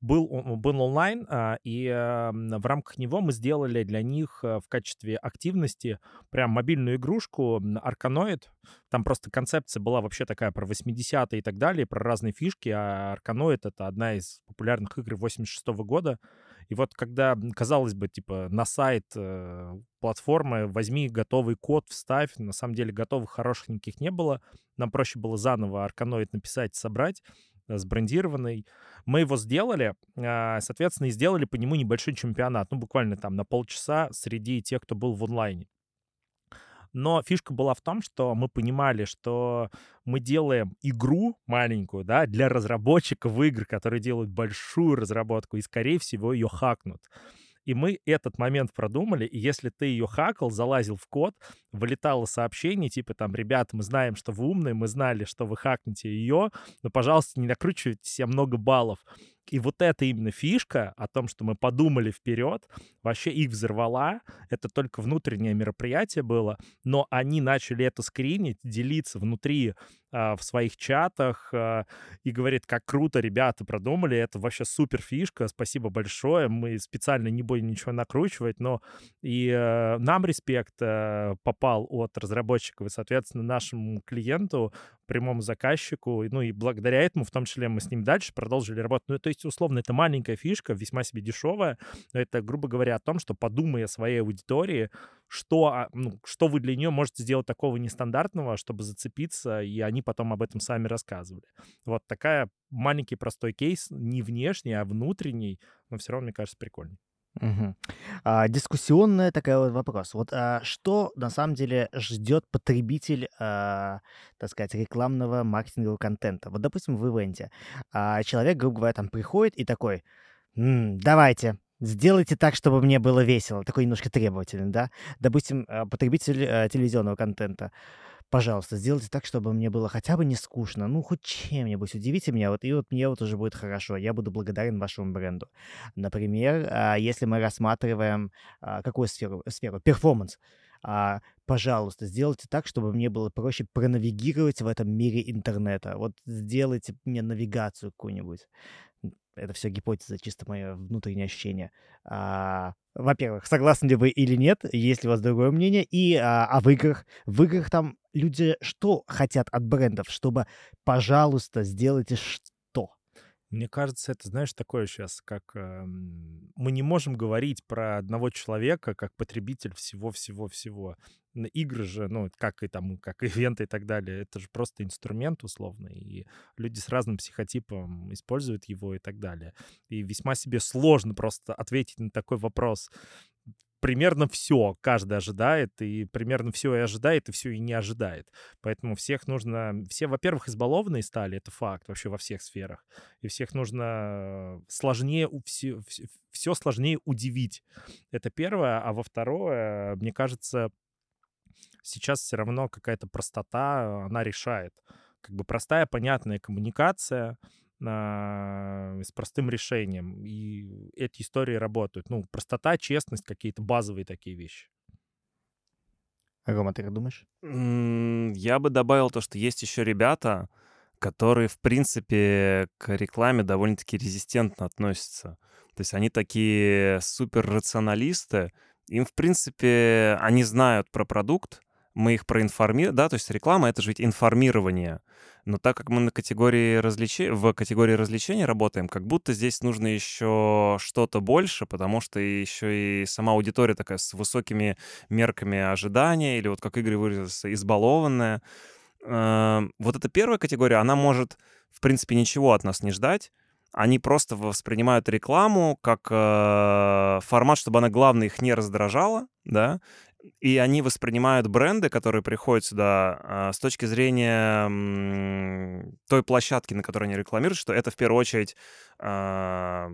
Был, был онлайн, а, и в рамках него мы сделали для них а, в качестве активности прям мобильную игрушку Arkanoid. Там просто концепция была вообще такая про 80-е и так далее, про разные фишки. А Arkanoid — это одна из популярных игр 86 года. И вот когда, казалось бы, типа на сайт э, платформы возьми готовый код, вставь, на самом деле готовых хороших никаких не было. Нам проще было заново Arkanoid написать, собрать э, сбрендированный. Мы его сделали, а, соответственно, и сделали по нему небольшой чемпионат, ну, буквально там на полчаса среди тех, кто был в онлайне. Но фишка была в том, что мы понимали, что мы делаем игру маленькую, да, для разработчиков игр, которые делают большую разработку, и, скорее всего, ее хакнут. И мы этот момент продумали, и если ты ее хакал, залазил в код, вылетало сообщение, типа там, ребята, мы знаем, что вы умные, мы знали, что вы хакнете ее, но, пожалуйста, не накручивайте себе много баллов. И вот эта именно фишка о том, что мы подумали вперед, вообще их взорвала. Это только внутреннее мероприятие было, но они начали это скринить, делиться внутри а, в своих чатах а, и говорит, как круто ребята продумали, это вообще супер фишка, спасибо большое, мы специально не будем ничего накручивать, но и э, нам респект э, попал от разработчиков и, соответственно, нашему клиенту, прямому заказчику, ну и благодаря этому, в том числе, мы с ним дальше продолжили работать. Ну, то есть, условно, это маленькая фишка, весьма себе дешевая, но это, грубо говоря, о том, что подумай о своей аудитории, что, а, ну, что вы для нее можете сделать такого нестандартного, чтобы зацепиться, и они потом об этом сами рассказывали. Вот такая маленький простой кейс, не внешний, а внутренний, но все равно, мне кажется, прикольный. Мгм. А, дискуссионная такая вот вопрос. Вот а, что на самом деле ждет потребитель, а, так сказать, рекламного маркетингового контента? Вот, допустим, в ивенте а, человек, грубо говоря, там приходит и такой, «М, давайте, сделайте так, чтобы мне было весело. Такой немножко требовательный, да? Допустим, а, потребитель а, телевизионного контента. Пожалуйста, сделайте так, чтобы мне было хотя бы не скучно. Ну, хоть чем-нибудь удивите меня, вот, и вот мне вот уже будет хорошо. Я буду благодарен вашему бренду. Например, а, если мы рассматриваем а, какую сферу? Сферу перформанс. А, Пожалуйста, сделайте так, чтобы мне было проще пронавигировать в этом мире интернета. Вот сделайте мне навигацию какую-нибудь. Это все гипотеза, чисто мое внутреннее ощущение. А, Во-первых, согласны ли вы или нет, есть ли у вас другое мнение? И а, а в играх? В играх там люди что хотят от брендов? Чтобы, пожалуйста, сделайте что? Мне кажется, это, знаешь, такое сейчас, как эм, мы не можем говорить про одного человека как потребитель всего-всего-всего. Игры же, ну, как и там, как ивенты и так далее, это же просто инструмент условный, и люди с разным психотипом используют его и так далее. И весьма себе сложно просто ответить на такой вопрос. Примерно все каждый ожидает, и примерно все и ожидает, и все и не ожидает. Поэтому всех нужно... Все, во-первых, избалованные стали, это факт вообще во всех сферах. И всех нужно сложнее, все, все сложнее удивить. Это первое. А во второе, мне кажется, сейчас все равно какая-то простота, она решает. как бы простая, понятная коммуникация с простым решением. И эти истории работают. Ну, простота, честность, какие-то базовые такие вещи. Рома, ты как думаешь? Я бы добавил то, что есть еще ребята, которые, в принципе, к рекламе довольно-таки резистентно относятся. То есть они такие супер рационалисты. Им, в принципе, они знают про продукт, мы их проинформируем, да, то есть реклама — это же ведь информирование. Но так как мы на категории развлечения, в категории развлечений работаем, как будто здесь нужно еще что-то больше, потому что еще и сама аудитория такая с высокими мерками ожидания, или вот как Игорь выразился, избалованная. Эм, вот эта первая категория, она может, в принципе, ничего от нас не ждать, они просто воспринимают рекламу как э, формат, чтобы она, главное, их не раздражала, да, и они воспринимают бренды, которые приходят сюда, э, с точки зрения той площадки, на которой они рекламируют, что это в первую очередь э,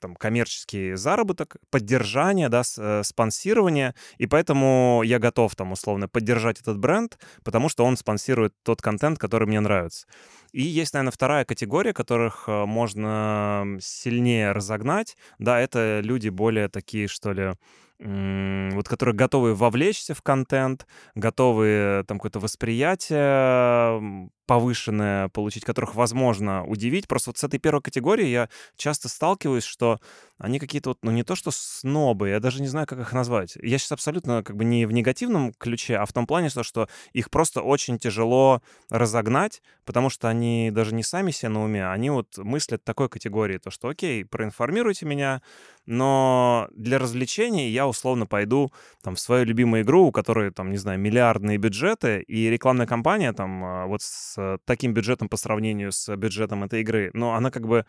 там, коммерческий заработок, поддержание, да, э, спонсирование, и поэтому я готов там условно поддержать этот бренд, потому что он спонсирует тот контент, который мне нравится. И есть, наверное, вторая категория, которых э, можно сильнее разогнать, да, это люди более такие, что ли, вот которые готовы вовлечься в контент, готовы там какое-то восприятие повышенное получить, которых возможно удивить. Просто вот с этой первой категорией я часто сталкиваюсь, что они какие-то вот, ну не то что снобы, я даже не знаю, как их назвать. Я сейчас абсолютно как бы не в негативном ключе, а в том плане, что, что их просто очень тяжело разогнать, потому что они даже не сами себе на уме, они вот мыслят такой категории, то что окей, проинформируйте меня, но для развлечений я условно пойду там в свою любимую игру, у которой там, не знаю, миллиардные бюджеты, и рекламная кампания там а, вот с таким бюджетом по сравнению с бюджетом этой игры, но она как бы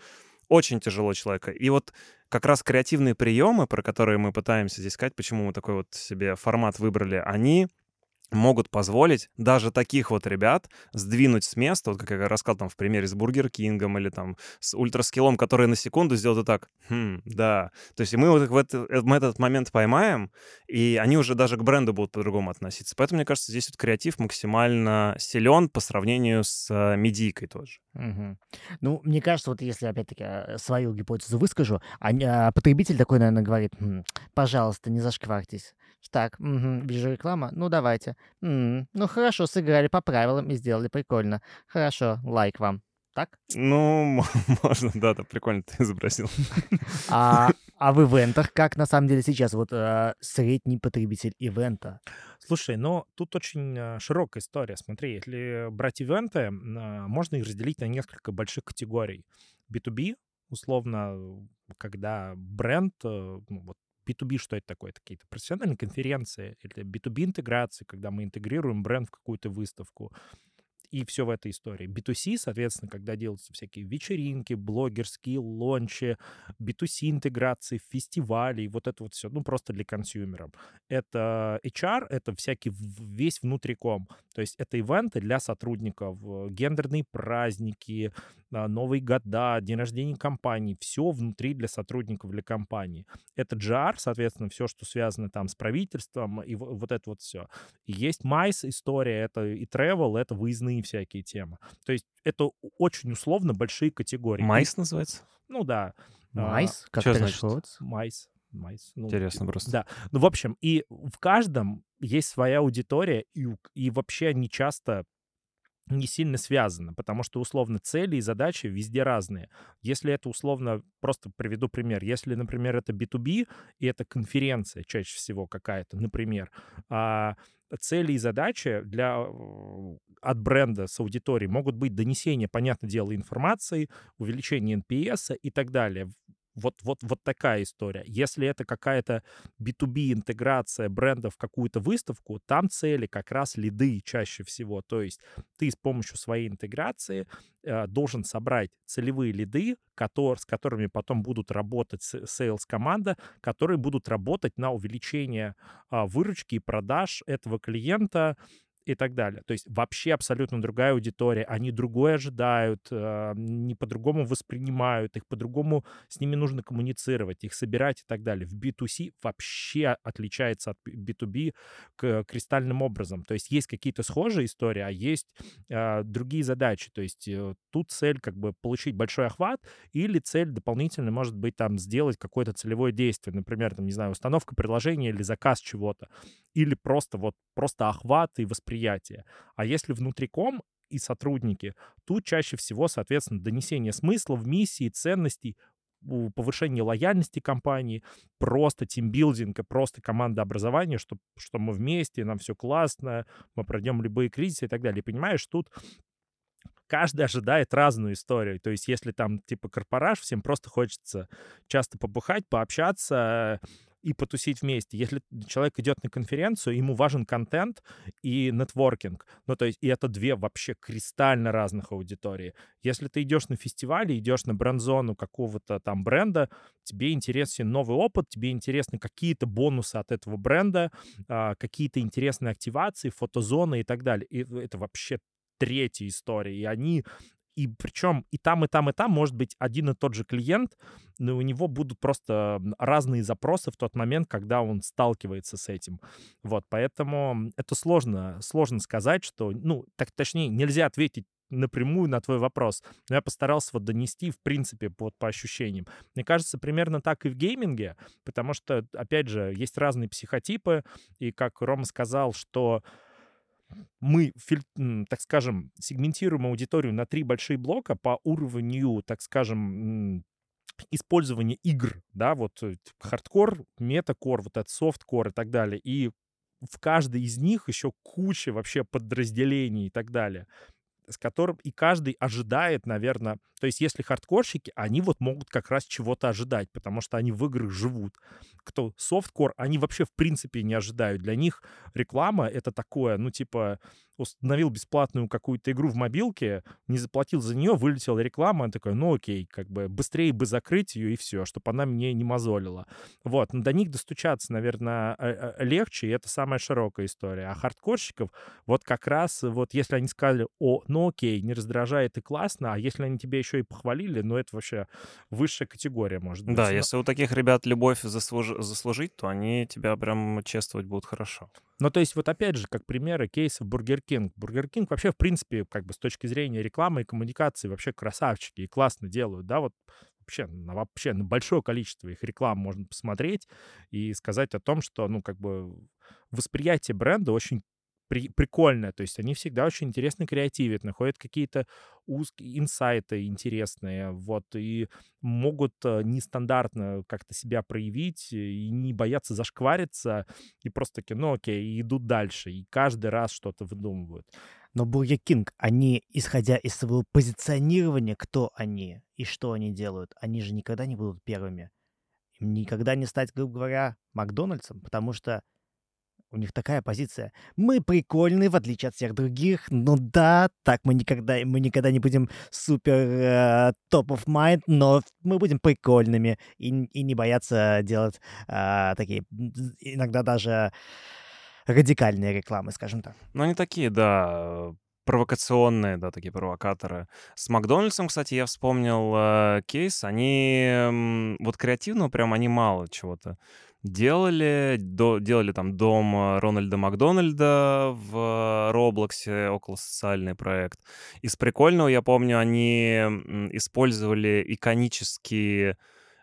очень тяжело человека. И вот как раз креативные приемы, про которые мы пытаемся здесь сказать, почему мы такой вот себе формат выбрали, они могут позволить даже таких вот ребят сдвинуть с места, вот как я рассказал там в примере с Burger King ом или там с ultra skill ом, которые на секунду сделают так, хм, да. То есть мы вот в это, э, мы этот момент поймаем, и они уже даже к бренду будут по-другому относиться. Поэтому, мне кажется, здесь вот креатив максимально силен по сравнению с э, медийкой тоже. Угу. Ну, мне кажется, вот если опять-таки э, свою гипотезу выскажу, а, а потребитель такой, наверное, говорит, «М, пожалуйста, не зашквартесь. Так, угу, вижу реклама. Ну, давайте. М, ну, хорошо, сыграли по правилам и сделали прикольно. Хорошо, лайк вам. Так? Ну, можно, да, да, прикольно ты изобразил. А, а в ивентах как на самом деле сейчас вот э, средний потребитель ивента? Слушай, ну тут очень э, широкая история. Смотри, если брать ивенты, э, можно их разделить на несколько больших категорий. B2B, условно, когда бренд, э, ну, вот B2B что это такое? Это какие-то профессиональные конференции или B2B интеграции, когда мы интегрируем бренд в какую-то выставку и все в этой истории. B2C, соответственно, когда делаются всякие вечеринки, блогерские лончи, B2C интеграции, фестивали, и вот это вот все, ну, просто для консюмеров. Это HR, это всякий весь внутриком. То есть это ивенты для сотрудников, гендерные праздники, а, Новые года, день рождения компании, все внутри для сотрудников, для компании. Это GR, соответственно, все, что связано там с правительством, и вот это вот все. И есть MICE история, это и travel, это выездные всякие темы. То есть это очень условно большие категории. MICE называется? Ну да. MICE? Как что значит? MICE. MICE. Ну, Интересно просто. Да. Ну, в общем, и в каждом есть своя аудитория, и, и вообще они часто не сильно связано, потому что условно цели и задачи везде разные. Если это условно, просто приведу пример, если, например, это B2B, и это конференция чаще всего какая-то, например, а цели и задачи для от бренда с аудиторией могут быть донесение, понятное дело, информации, увеличение NPS и так далее вот, вот, вот такая история. Если это какая-то B2B интеграция бренда в какую-то выставку, там цели как раз лиды чаще всего. То есть ты с помощью своей интеграции э, должен собрать целевые лиды, который, с которыми потом будут работать sales команда, которые будут работать на увеличение э, выручки и продаж этого клиента и так далее. То есть вообще абсолютно другая аудитория, они другое ожидают, э, не по-другому воспринимают, их по-другому с ними нужно коммуницировать, их собирать и так далее. В B2C вообще отличается от B2B к кристальным образом. То есть есть какие-то схожие истории, а есть э, другие задачи. То есть э, тут цель как бы получить большой охват или цель дополнительно может быть там сделать какое-то целевое действие, например, там, не знаю, установка приложения или заказ чего-то, или просто вот просто охват и восприятие. А если внутриком и сотрудники, тут чаще всего, соответственно, донесение смыслов, миссии, ценностей, повышение лояльности компании, просто тимбилдинг, просто команда образования, что, что мы вместе, нам все классно, мы пройдем любые кризисы и так далее. И понимаешь, тут каждый ожидает разную историю. То есть если там типа корпораж, всем просто хочется часто побухать, пообщаться, и потусить вместе. Если человек идет на конференцию, ему важен контент и нетворкинг. Ну, то есть, и это две вообще кристально разных аудитории. Если ты идешь на фестивале, идешь на бренд-зону какого-то там бренда, тебе интересен новый опыт, тебе интересны какие-то бонусы от этого бренда, а, какие-то интересные активации, фотозоны и так далее. И это вообще третья история. И они и причем и там, и там, и там может быть один и тот же клиент, но у него будут просто разные запросы в тот момент, когда он сталкивается с этим. Вот, поэтому это сложно, сложно сказать, что, ну, так точнее, нельзя ответить напрямую на твой вопрос. Но я постарался вот донести, в принципе, вот по ощущениям. Мне кажется, примерно так и в гейминге, потому что, опять же, есть разные психотипы, и как Рома сказал, что мы, так скажем, сегментируем аудиторию на три большие блока по уровню, так скажем, использования игр, да, вот э, хардкор, midcore, вот этот softcore и так далее. И в каждой из них еще куча вообще подразделений и так далее с которым и каждый ожидает, наверное, то есть если хардкорщики, они вот могут как раз чего-то ожидать, потому что они в играх живут. Кто softcore, они вообще в принципе не ожидают. Для них реклама — это такое, ну типа установил бесплатную какую-то игру в мобилке, не заплатил за нее, вылетела реклама, он такой, ну окей, как бы быстрее бы закрыть ее и все, чтобы она мне не мозолила. Вот, но до них достучаться, наверное, э, э, легче, и это самая широкая история. А хардкорщиков, вот как раз, вот если они сказали, о, ну окей, не раздражает и классно, а если они тебе еще и похвалили, ну это вообще высшая категория, может быть. Да, но... если у таких ребят любовь заслуж... заслужить, то они тебя прям чествовать будут хорошо. Ну, то есть, вот опять же, как примеры кейсов Burger King. Burger King вообще, в принципе, как бы с точки зрения рекламы и коммуникации вообще красавчики и классно делают, да, вот вообще на, вообще на большое количество их реклам можно посмотреть и сказать о том, что, ну, как бы восприятие бренда очень при, прикольная. То есть они всегда очень интересно креативят, находят какие-то узкие инсайты интересные, вот, и могут э, нестандартно как-то себя проявить и не бояться зашквариться, и просто такие, ну окей, и идут дальше, и каждый раз что-то выдумывают. Но Burger King, они, исходя из своего позиционирования, кто они и что они делают, они же никогда не будут первыми. Им никогда не стать, грубо говоря, Макдональдсом, потому что у них такая позиция. Мы прикольные, в отличие от всех других. Ну да, так мы никогда, мы никогда не будем супер top of mind, но мы будем прикольными и, и не бояться делать э, такие, иногда даже радикальные рекламы, скажем так. Ну, они такие, да, провокационные, да, такие провокаторы. С Макдональдсом, кстати, я вспомнил э, кейс. Они вот креативно прям они мало чего-то делали, до, делали там дом э, Рональда Макдональда в Роблоксе, около социальный проект. Из прикольного, я помню, они использовали иконические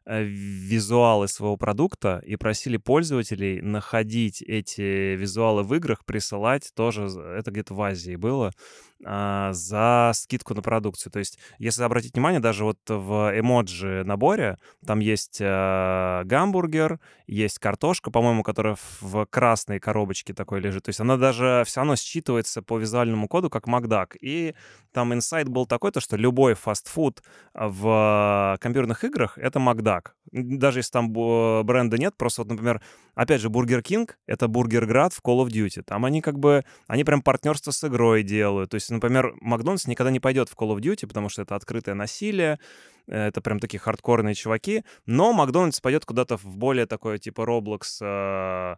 Э, визуалы своего продукта и просили пользователей находить эти визуалы в играх, присылать тоже, это где-то в Азии было, за скидку на продукцию. То есть, если обратить внимание, даже вот в эмоджи наборе там есть э, гамбургер, есть картошка, по-моему, которая в красной коробочке такой лежит. То есть она даже все равно считывается по визуальному коду как Макдак. И там инсайт был такой, то, что любой фастфуд в компьютерных играх — это Макдак. Даже если там бренда нет, просто вот, например, опять же, Burger King — это Бургерград в Call of Duty. Там они как бы, они прям партнерство с игрой делают. То есть, например, Макдональдс никогда не пойдет в Call of Duty, потому что это открытое насилие, это прям такие хардкорные чуваки, но Макдональдс пойдет куда-то в более такое, типа, Roblox, а,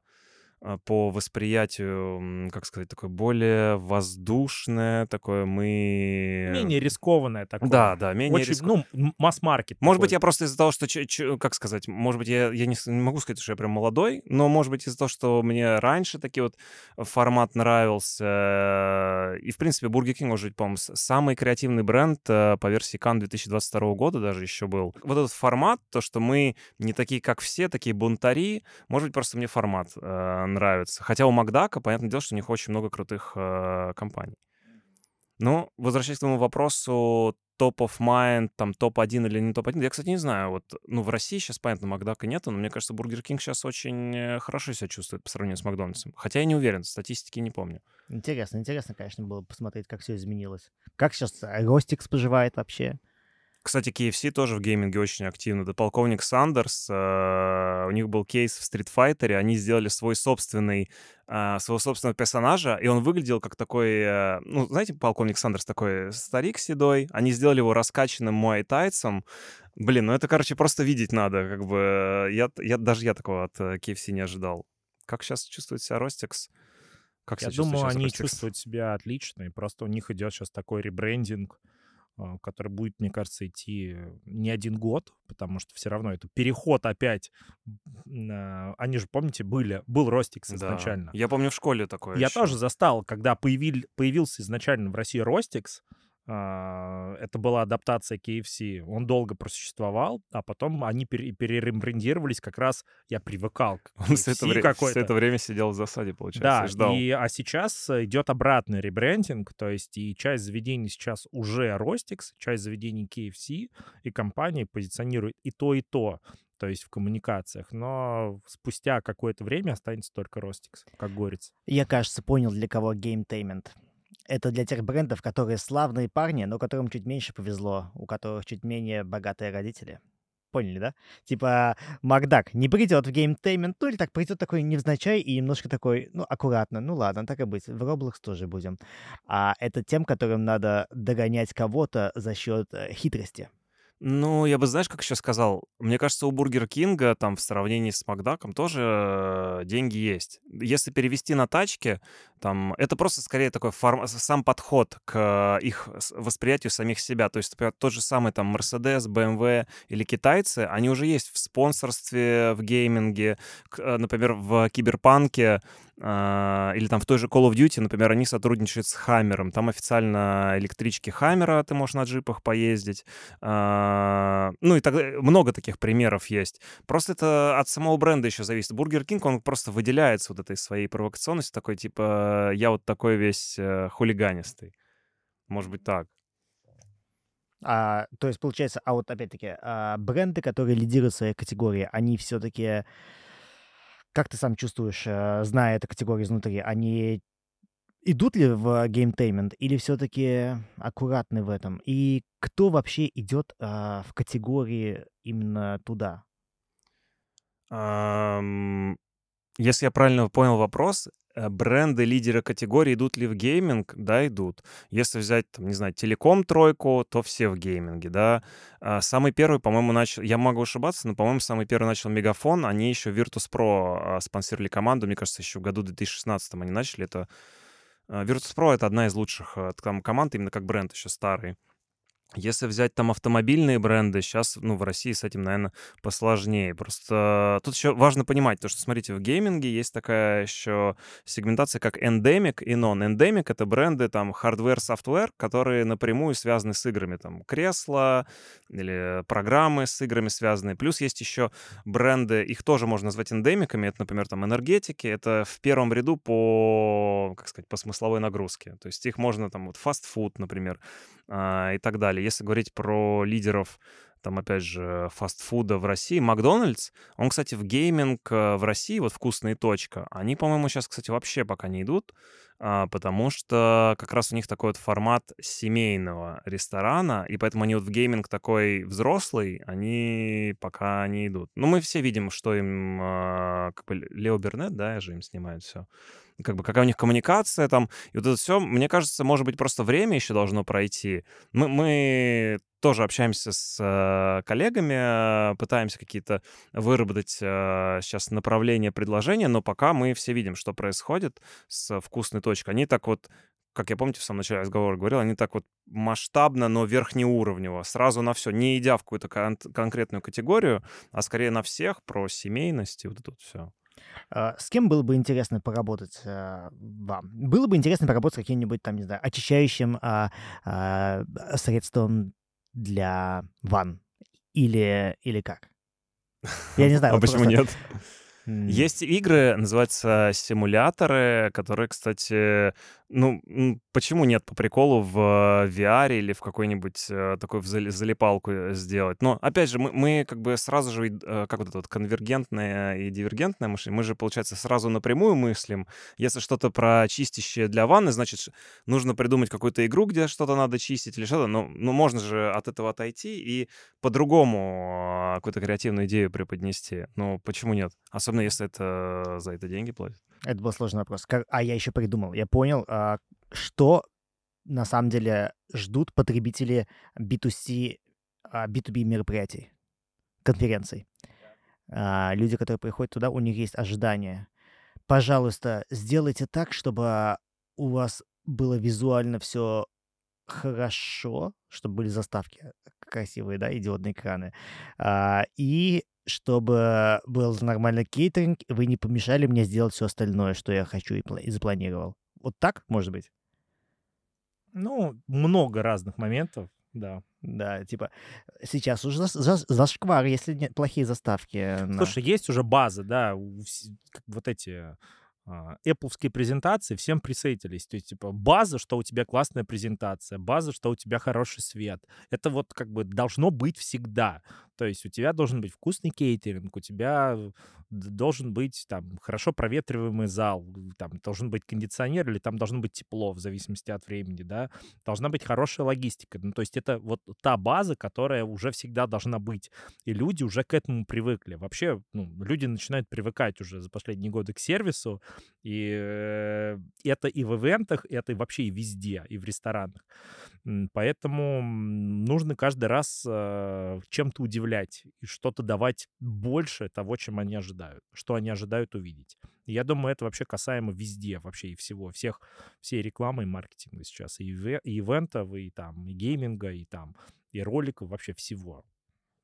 по восприятию, как сказать, такое более воздушное, такое мы... Менее рискованное такое. Да, да, менее Очень, риск... ну, масс-маркет. Может такой. быть, я просто из-за того, что, как сказать, может быть, я, я не, не могу сказать, что я прям молодой, но, может быть, из-за того, что мне раньше такие вот формат нравился, и, в принципе, Burger King уже, по-моему, самый креативный бренд э, по версии Cannes 2022 года даже еще был. Вот этот формат, то, что мы не такие, как все, такие бунтари, может быть, просто мне формат э, нравится. Хотя у Макдака, понятное дело, что у них очень много крутых э, компаний. Ну, возвращаясь к твоему вопросу, top of mind, там, топ-1 или не топ-1, я, кстати, не знаю. Вот, ну, в России сейчас, понятно, Макдака нету, но мне кажется, Burger King сейчас очень э, хорошо себя чувствует по сравнению с Макдональдсом. Хотя я не уверен, статистики не помню. Интересно, интересно, конечно, было посмотреть, как все изменилось. Как сейчас Rostic's поживает вообще? Кстати, KFC тоже в гейминге очень активно. Да, полковник Сандерс, э, у них был кейс в Street Fighter, они сделали свой собственный, э, своего собственного персонажа, и он выглядел как такой, э, ну, знаете, полковник Сандерс такой старик седой, они сделали его раскачанным муайтайцем. Блин, ну это, короче, просто видеть надо, как бы, я, я, даже я такого от KFC не ожидал. Как сейчас чувствует себя Ростикс? Как я думаю, они Ростикс? чувствуют себя отлично, и просто у них идет сейчас такой ребрендинг, который будет, мне кажется, идти не один год, потому что все равно это переход опять. Они же, помните, были, был Ростикс изначально. Да. Я помню в школе такое. Я еще. тоже застал, когда появил, появился изначально в России Ростикс, это была адаптация KFC. Он долго просуществовал, а потом они перерембрендировались как раз. Я привыкал к Он все это, время, все это время сидел в засаде, получается, да, и ждал. И, а сейчас идет обратный ребрендинг, то есть и часть заведений сейчас уже Rostix, часть заведений KFC, и компании позиционируют и то, и то то есть в коммуникациях, но спустя какое-то время останется только Rostic's, как говорится. Я, кажется, понял, для кого gametainment это для тех брендов, которые славные парни, но которым чуть меньше повезло, у которых чуть менее богатые родители. Поняли, да? Типа, Макдак не придет в gametainment, ну или так придет такой невзначай и немножко такой, ну, аккуратно, ну ладно, так и быть, в Roblox тоже будем. А это тем, которым надо догонять кого-то за счет э, хитрости. Ну, я бы, знаешь, как еще сказал, мне кажется, у Бургер Кинга там в сравнении с Макдаком тоже э, деньги есть. Если перевести на тачки, там это просто скорее такой форм... сам подход к их восприятию самих себя. То есть, например, тот же самый там Mercedes, BMW или китайцы, они уже есть в спонсорстве, в гейминге, э, например, в киберпанке или там в той же Call of Duty, например, они сотрудничают с Хаммером. Там официально электрички Хаммера, ты можешь на джипах поездить. А, ну и так много таких примеров есть. Просто это от самого бренда еще зависит. Бургер Кинг, он просто выделяется вот этой своей провокационностью, такой типа я вот такой весь э, хулиганистый. Может быть так. А, то есть, получается, а вот опять-таки, а, бренды, которые лидируют в своей категории, они все-таки как ты сам чувствуешь, э, зная эту категорию изнутри, они идут ли в gametainment или все-таки аккуратны в этом? И кто вообще идет а, в категории именно туда? Если я правильно понял вопрос, бренды лидеры категории идут ли в гейминг? Да, идут. Если взять, там, не знаю, телеком тройку, то все в гейминге, да. А самый первый, по-моему, начал, я могу ошибаться, но, по-моему, самый первый начал Мегафон, они еще Virtus.pro а, спонсировали команду, мне кажется, еще в году 2016 они начали. Это а, Virtus.pro — это одна из лучших э, там, команд, именно как бренд еще старый. Если взять там автомобильные бренды, сейчас, ну, в России с этим, наверное, посложнее. Просто тут еще важно понимать, то, что, смотрите, в гейминге есть такая еще сегментация, как endemic и non-endemic. Это бренды, там, hardware, software, которые напрямую связаны с играми. Там, кресла или программы с играми связаны. Плюс есть еще бренды, их тоже можно назвать эндемиками. Это, например, там, энергетики. Это в первом ряду по, как сказать, по смысловой нагрузке. То есть их можно, там, вот, food, например, а, и так далее. Если говорить про лидеров там, опять же, фастфуда в России. Макдональдс, он, кстати, в гейминг э, в России, вот «Вкусно и точка», они, по-моему, сейчас, кстати, вообще пока не идут, а, потому что как раз у них такой вот формат семейного ресторана, и поэтому они вот в гейминг такой взрослый, они пока не идут. Ну, мы все видим, что им, а, как бы, Leo Burnett, да, же им снимает все как бы какая у них коммуникация там, и вот это все, мне кажется, может быть, просто время еще должно пройти. Мы, мы тоже общаемся с э, коллегами, э, пытаемся какие-то выработать э, сейчас направления предложения, но пока мы все видим, что происходит с вкусной точкой. Они так вот как я помните, в самом начале разговора говорил, они так вот масштабно, но верхнеуровнево, сразу на все, не идя в какую-то кон- конкретную категорию, а скорее на всех, про семейность и вот это все. А, с кем было бы интересно поработать а, вам? Было бы интересно поработать с каким-нибудь там, не знаю, очищающим а, а, средством для ванн? Или, или как? Я не знаю. А вот почему просто- нет? Есть игры, называются симуляторы, которые, кстати, ну, почему нет по приколу в VR или в какой-нибудь э, такой залипалку э, сделать? Но, опять же, мы, мы как бы сразу же, э, как вот это вот конвергентное и дивергентное мышление, мы же, получается, сразу напрямую мыслим. Если что-то про чистящее для ванны, значит, нужно придумать какую-то игру, где что-то надо чистить или что-то. Ну, ну, можно же от этого отойти и по-другому э, какую-то креативную идею преподнести. Ну, почему нет? Особенно если это за это деньги платят. Это был сложный вопрос. Как- А я еще придумал. Я понял, а, что на самом деле ждут потребители B2C, а, B2B мероприятий, конференций. А, Люди, которые приходят туда, у них есть ожидания. Пожалуйста, сделайте так, чтобы у вас было визуально все хорошо, чтобы были заставки красивые, да, и экраны. А, И чтобы был нормальный кейтеринг, и вы не помешали мне сделать все остальное, что я хочу и, и запланировал. Вот так, может быть? Ну, много разных моментов, да. Да, типа, сейчас уже зас- зас- зашквар, если нет плохие заставки. на- Слушай, есть уже базы, да, вот эти а, Apple презентации всем присоединились. То есть, типа, база, что у тебя классная презентация, база, что у тебя хороший свет. Это вот как бы должно быть всегда. То есть у тебя должен быть вкусный кейтеринг, у тебя должен быть там хорошо проветриваемый зал, там должен быть кондиционер или там должно быть тепло, в зависимости от времени, да. Должна быть хорошая логистика. Ну, то есть это вот та база, которая уже всегда должна быть. И люди уже к этому привыкли. Вообще, ну, люди начинают привыкать уже за последние годы к сервису, и э, это и в ивентах, это вообще и везде, и в ресторанах. Поэтому нужно каждый раз э, чем-то удивлять и что-то давать больше того, чем они ожидают, что они ожидают увидеть. Я думаю, это вообще касаемо везде, вообще и всего, всех, всей рекламы и маркетинга сейчас, и ивентов, и там, и гейминга, и там, и роликов, вообще всего.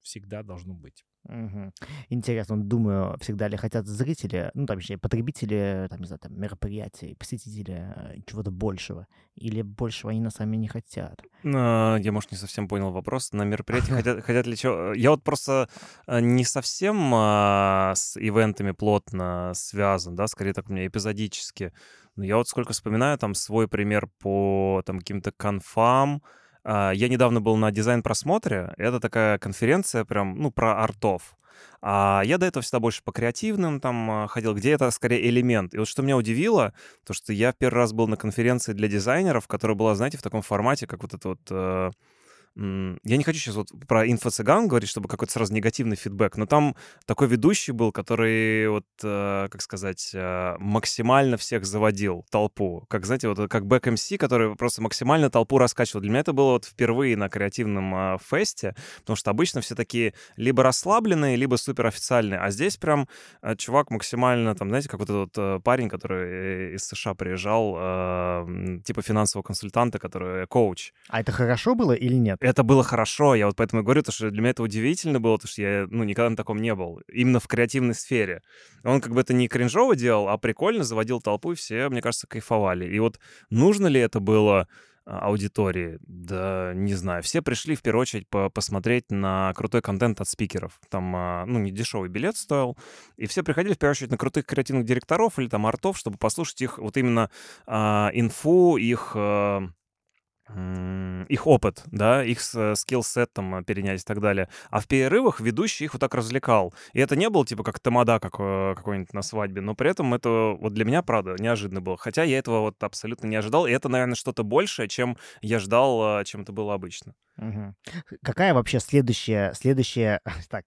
Всегда должно быть. Мгм. Интересно, думаю, всегда ли хотят зрители, ну, там, точнее, потребители, там, не знаю, там, мероприятий, посетители э, чего-то большего, или большего они на сами не хотят. А, Я, может, не совсем понял вопрос. На мероприятии хотят, хотят ли чего? Я вот просто а, не совсем а, с ивентами плотно связан, да, скорее так у меня эпизодически. Но я вот сколько вспоминаю, там свой пример по там каким-то конфам. А, Я недавно был на дизайн-просмотре. Это такая конференция прям, ну, про артов. А я до этого всегда больше по креативным там а, ходил, где это скорее элемент. И вот что меня удивило, то что я первый раз был на конференции для дизайнеров, которая была, знаете, в таком формате, как вот это вот... э, Я не хочу сейчас вот про инфо-цыган говорить, чтобы какой-то сразу негативный фидбэк, но там такой ведущий был, который вот, э, как сказать, э, максимально всех заводил, толпу. Как, знаете, вот как бэк МС, который просто максимально толпу раскачивал. Для меня это было вот впервые на креативном э, фесте, потому что обычно все такие либо расслабленные, либо суперофициальные. А здесь прям э, чувак максимально, там, знаете, как вот этот э, парень, который э, из США приезжал, э, типа финансового консультанта, который коуч. А это хорошо было или нет? Это было хорошо, я вот поэтому и говорю, то, что для меня это удивительно было, потому что я, ну, никогда на таком не был, именно в креативной сфере. Он как бы это не кринжово делал, а прикольно заводил толпу, и все, мне кажется, кайфовали. И вот нужно ли это было а, аудитории? Да, не знаю. Все пришли в первую очередь по- посмотреть на крутой контент от спикеров. Там, а, ну, не дешевый билет стоил. И все приходили в первую очередь на крутых креативных директоров или там артов, чтобы послушать их вот именно а, инфу, их... м, их опыт, да, их с- скилл-сет там э, перенять и так далее. А в перерывах ведущий их вот так развлекал. И это не было типа как тамада как, э, какой-нибудь на свадьбе, но при этом это вот для меня, правда, неожиданно было. Хотя я этого вот абсолютно не ожидал, и это, наверное, что-то большее, чем я ждал, э, чем это было обычно. Мгм. Какая вообще следующая, следующая, так,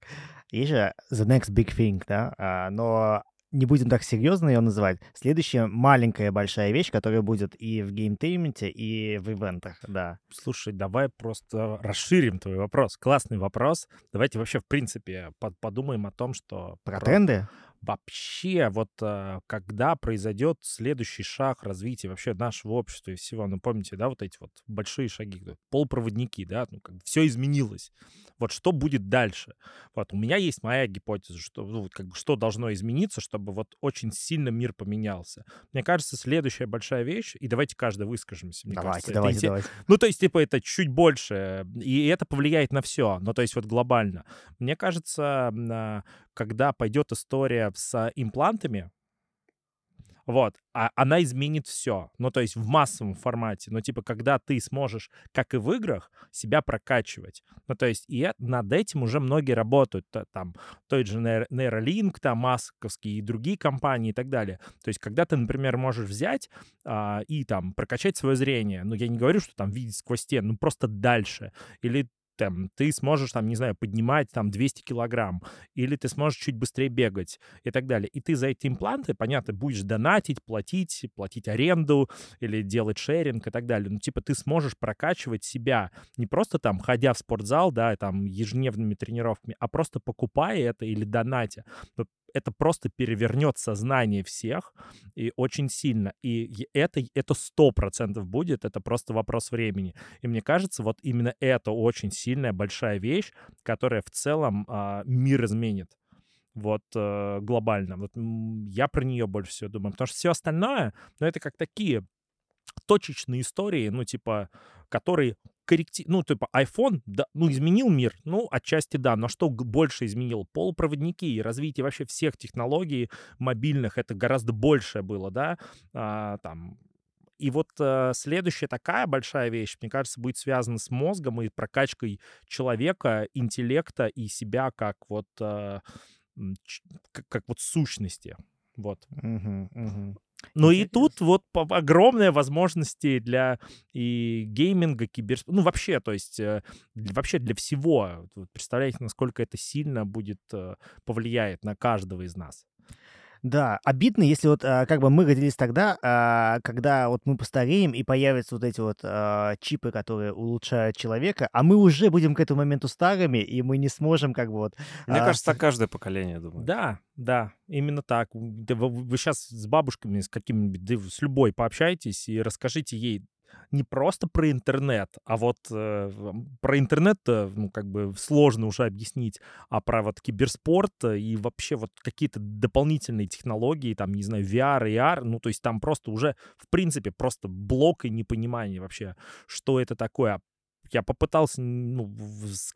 есть же the next big thing, да, а, но не будем так серьезно ее называть. Следующая маленькая большая вещь, которая будет и в gametainment е, и в ивентах, да. Слушай, давай просто расширим твой вопрос. Классный вопрос. Давайте вообще, в принципе, под- подумаем о том, что... Про тренды? Вообще вот э, когда произойдет следующий шаг развития вообще нашего общества и всего, ну помните, да, вот эти вот большие шаги, полпроводники, да, ну как все изменилось. Вот что будет дальше? Вот у меня есть моя гипотеза, что ну, как бы, что должно измениться, чтобы вот очень сильно мир поменялся. Мне кажется, следующая большая вещь, и давайте каждый выскажемся. Мне давайте, кажется, давайте, это, давайте. ну, то есть, типа, это чуть больше, и это повлияет на все. Ну, то есть, вот глобально. Мне кажется, а, когда пойдет история с имплантами, вот, а она изменит все. Ну, то есть в массовом формате. Ну, типа, когда ты сможешь, как и в играх, себя прокачивать. Ну, то есть и над этим уже многие работают. Там тот же Neuralink, там Масковский и другие компании и так далее. То есть когда ты, например, можешь взять а, и там прокачать свое зрение. Ну, я не говорю, что там видеть сквозь стену, ну, просто дальше. Или там, ты сможешь, там, не знаю, поднимать там 200 килограмм, или ты сможешь чуть быстрее бегать и так далее. И ты за эти импланты, понятно, будешь донатить, платить, платить аренду или делать шеринг и так далее. Ну, типа, ты сможешь прокачивать себя не просто там, ходя в спортзал, да, там ежедневными тренировками, а просто покупая это или донатя. Это просто перевернет сознание всех и очень сильно. И это это сто процентов будет, это просто вопрос времени. И мне кажется, вот именно это очень сильная большая вещь, которая в целом а, мир изменит. Вот э, глобально. Вот я про нее больше всего думаю. Потому что все остальное, ну, это как такие точечные истории, ну, типа, которые корректи... Ну, типа, iPhone, да, ну, изменил мир, ну, отчасти да, но что больше изменил? Полупроводники и развитие вообще всех технологий мобильных, это гораздо большее было, да, А, там, и вот э, следующая такая большая вещь, мне кажется, будет связана с мозгом и прокачкой человека, интеллекта и себя как вот, э, как, как вот сущности. Вот. Мгм, мгм. Ну и тут вот огромные возможности для и гейминга, кибер... Ну вообще, то есть э, вообще для всего. Представляете, насколько это сильно будет э, повлияет на каждого из нас. Да, обидно, если вот а, как бы мы родились тогда, а, когда вот мы постареем и появятся вот эти вот а, чипы, которые улучшают человека, а мы уже будем к этому моменту старыми, и мы не сможем как бы вот... Мне а, кажется, так каждое поколение, думаю. Да, да, именно так. Да Вы, сейчас с бабушками, с какими-нибудь, да с любой пообщайтесь и расскажите ей не просто про интернет, а вот э, про интернет, ну, как бы сложно уже объяснить, а про вот киберспорт э, и вообще вот какие-то дополнительные технологии, там, не знаю, VR, AR, ну, то есть там просто уже, в принципе, просто блок и непонимание вообще, что это такое. Я попытался, ну, с,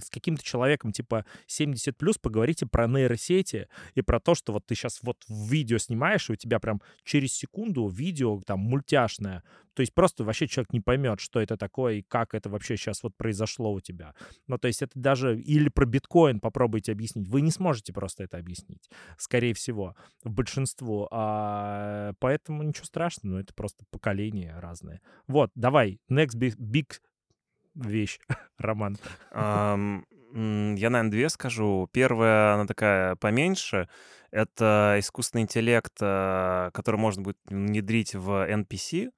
с каким-то человеком типа 70 плюс поговорите про нейросети и про то, что вот ты сейчас вот видео снимаешь, и у тебя прям через секунду видео там мультяшное. То есть просто вообще человек не поймет, что это такое и как это вообще сейчас вот произошло у тебя. Ну, то есть это даже... Или про биткоин попробуйте объяснить. Вы не сможете просто это объяснить, скорее всего, большинству. А, поэтому ничего страшного, ну, это просто поколения разные. Вот, давай, next big, big вещь, Роман. Я, наверное, две скажу. Первая, она такая поменьше. Это искусственный интеллект, э, который можно будет внедрить в NPC.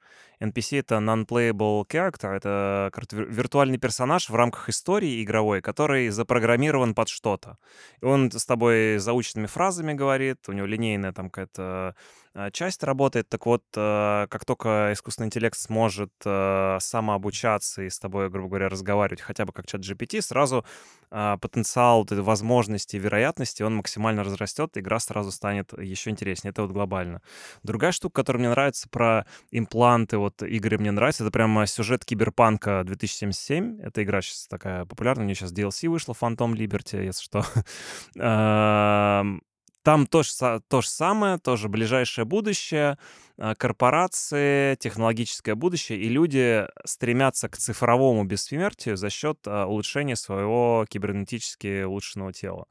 NPC — это non-playable character, это виртуальный персонаж в рамках истории игровой, который запрограммирован под что-то. Он с тобой заученными фразами говорит, у него линейная там какая-то э, часть работает. Так вот, э, как только искусственный интеллект сможет э, самообучаться и с тобой, грубо говоря, разговаривать хотя бы как чат GPT, сразу потенциал и вероятности, он максимально разрастет, игра сразу станет еще интереснее. Это вот глобально. Другая штука, которая мне нравится про импланты, вот игры мне нравится, это прямо сюжет Киберпанка 2077. Эта игра сейчас такая популярная, у нее сейчас DLC вышло, Phantom Liberty, если что. Ам, Там то же, то же самое, тоже ближайшее будущее, а, корпорации, технологическое будущее, и люди стремятся к цифровому бессмертию за счет а, улучшения своего кибернетически улучшенного тела.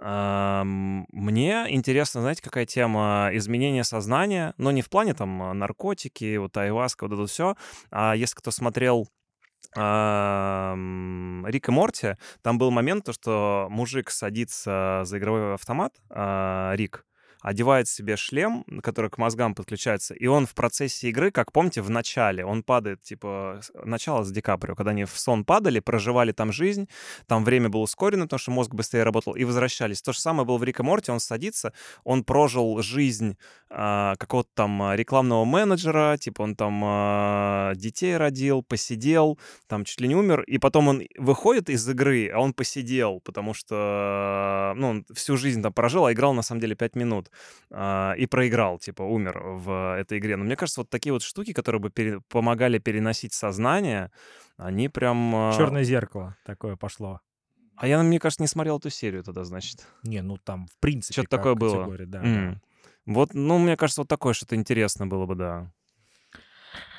Мне интересно, знаете, какая тема? Изменения сознания, но не в плане там а, наркотики, вот айваска, вот это все, а если кто смотрел Рик и Морти, там был момент, то, что мужик садится за игровой автомат, а, Рик, одевает себе шлем, который к мозгам подключается, и он в процессе игры, как помните, в начале, он падает, типа, начало с Ди Каприо, когда они в сон падали, проживали там жизнь, там время было ускорено, потому что мозг быстрее работал, и возвращались. То же самое было в Рик и Морти, он садится, он прожил жизнь а, какого-то там а, рекламного менеджера, типа он там а, детей родил, посидел, там чуть ли не умер, и потом он выходит из игры, а он посидел, потому что, ну, он всю жизнь там прожил, а играл на самом деле 5 минут, а, и проиграл, типа умер в этой игре. Но мне кажется, вот такие вот штуки, которые бы пере- помогали переносить сознание, они прям... а, Черное зеркало такое пошло. А я, мне кажется, не смотрел эту серию тогда, значит. Не, ну там в принципе Что-то такое было. да, М. да. Вот, ну, мне кажется, вот такое что-то интересно было бы, да.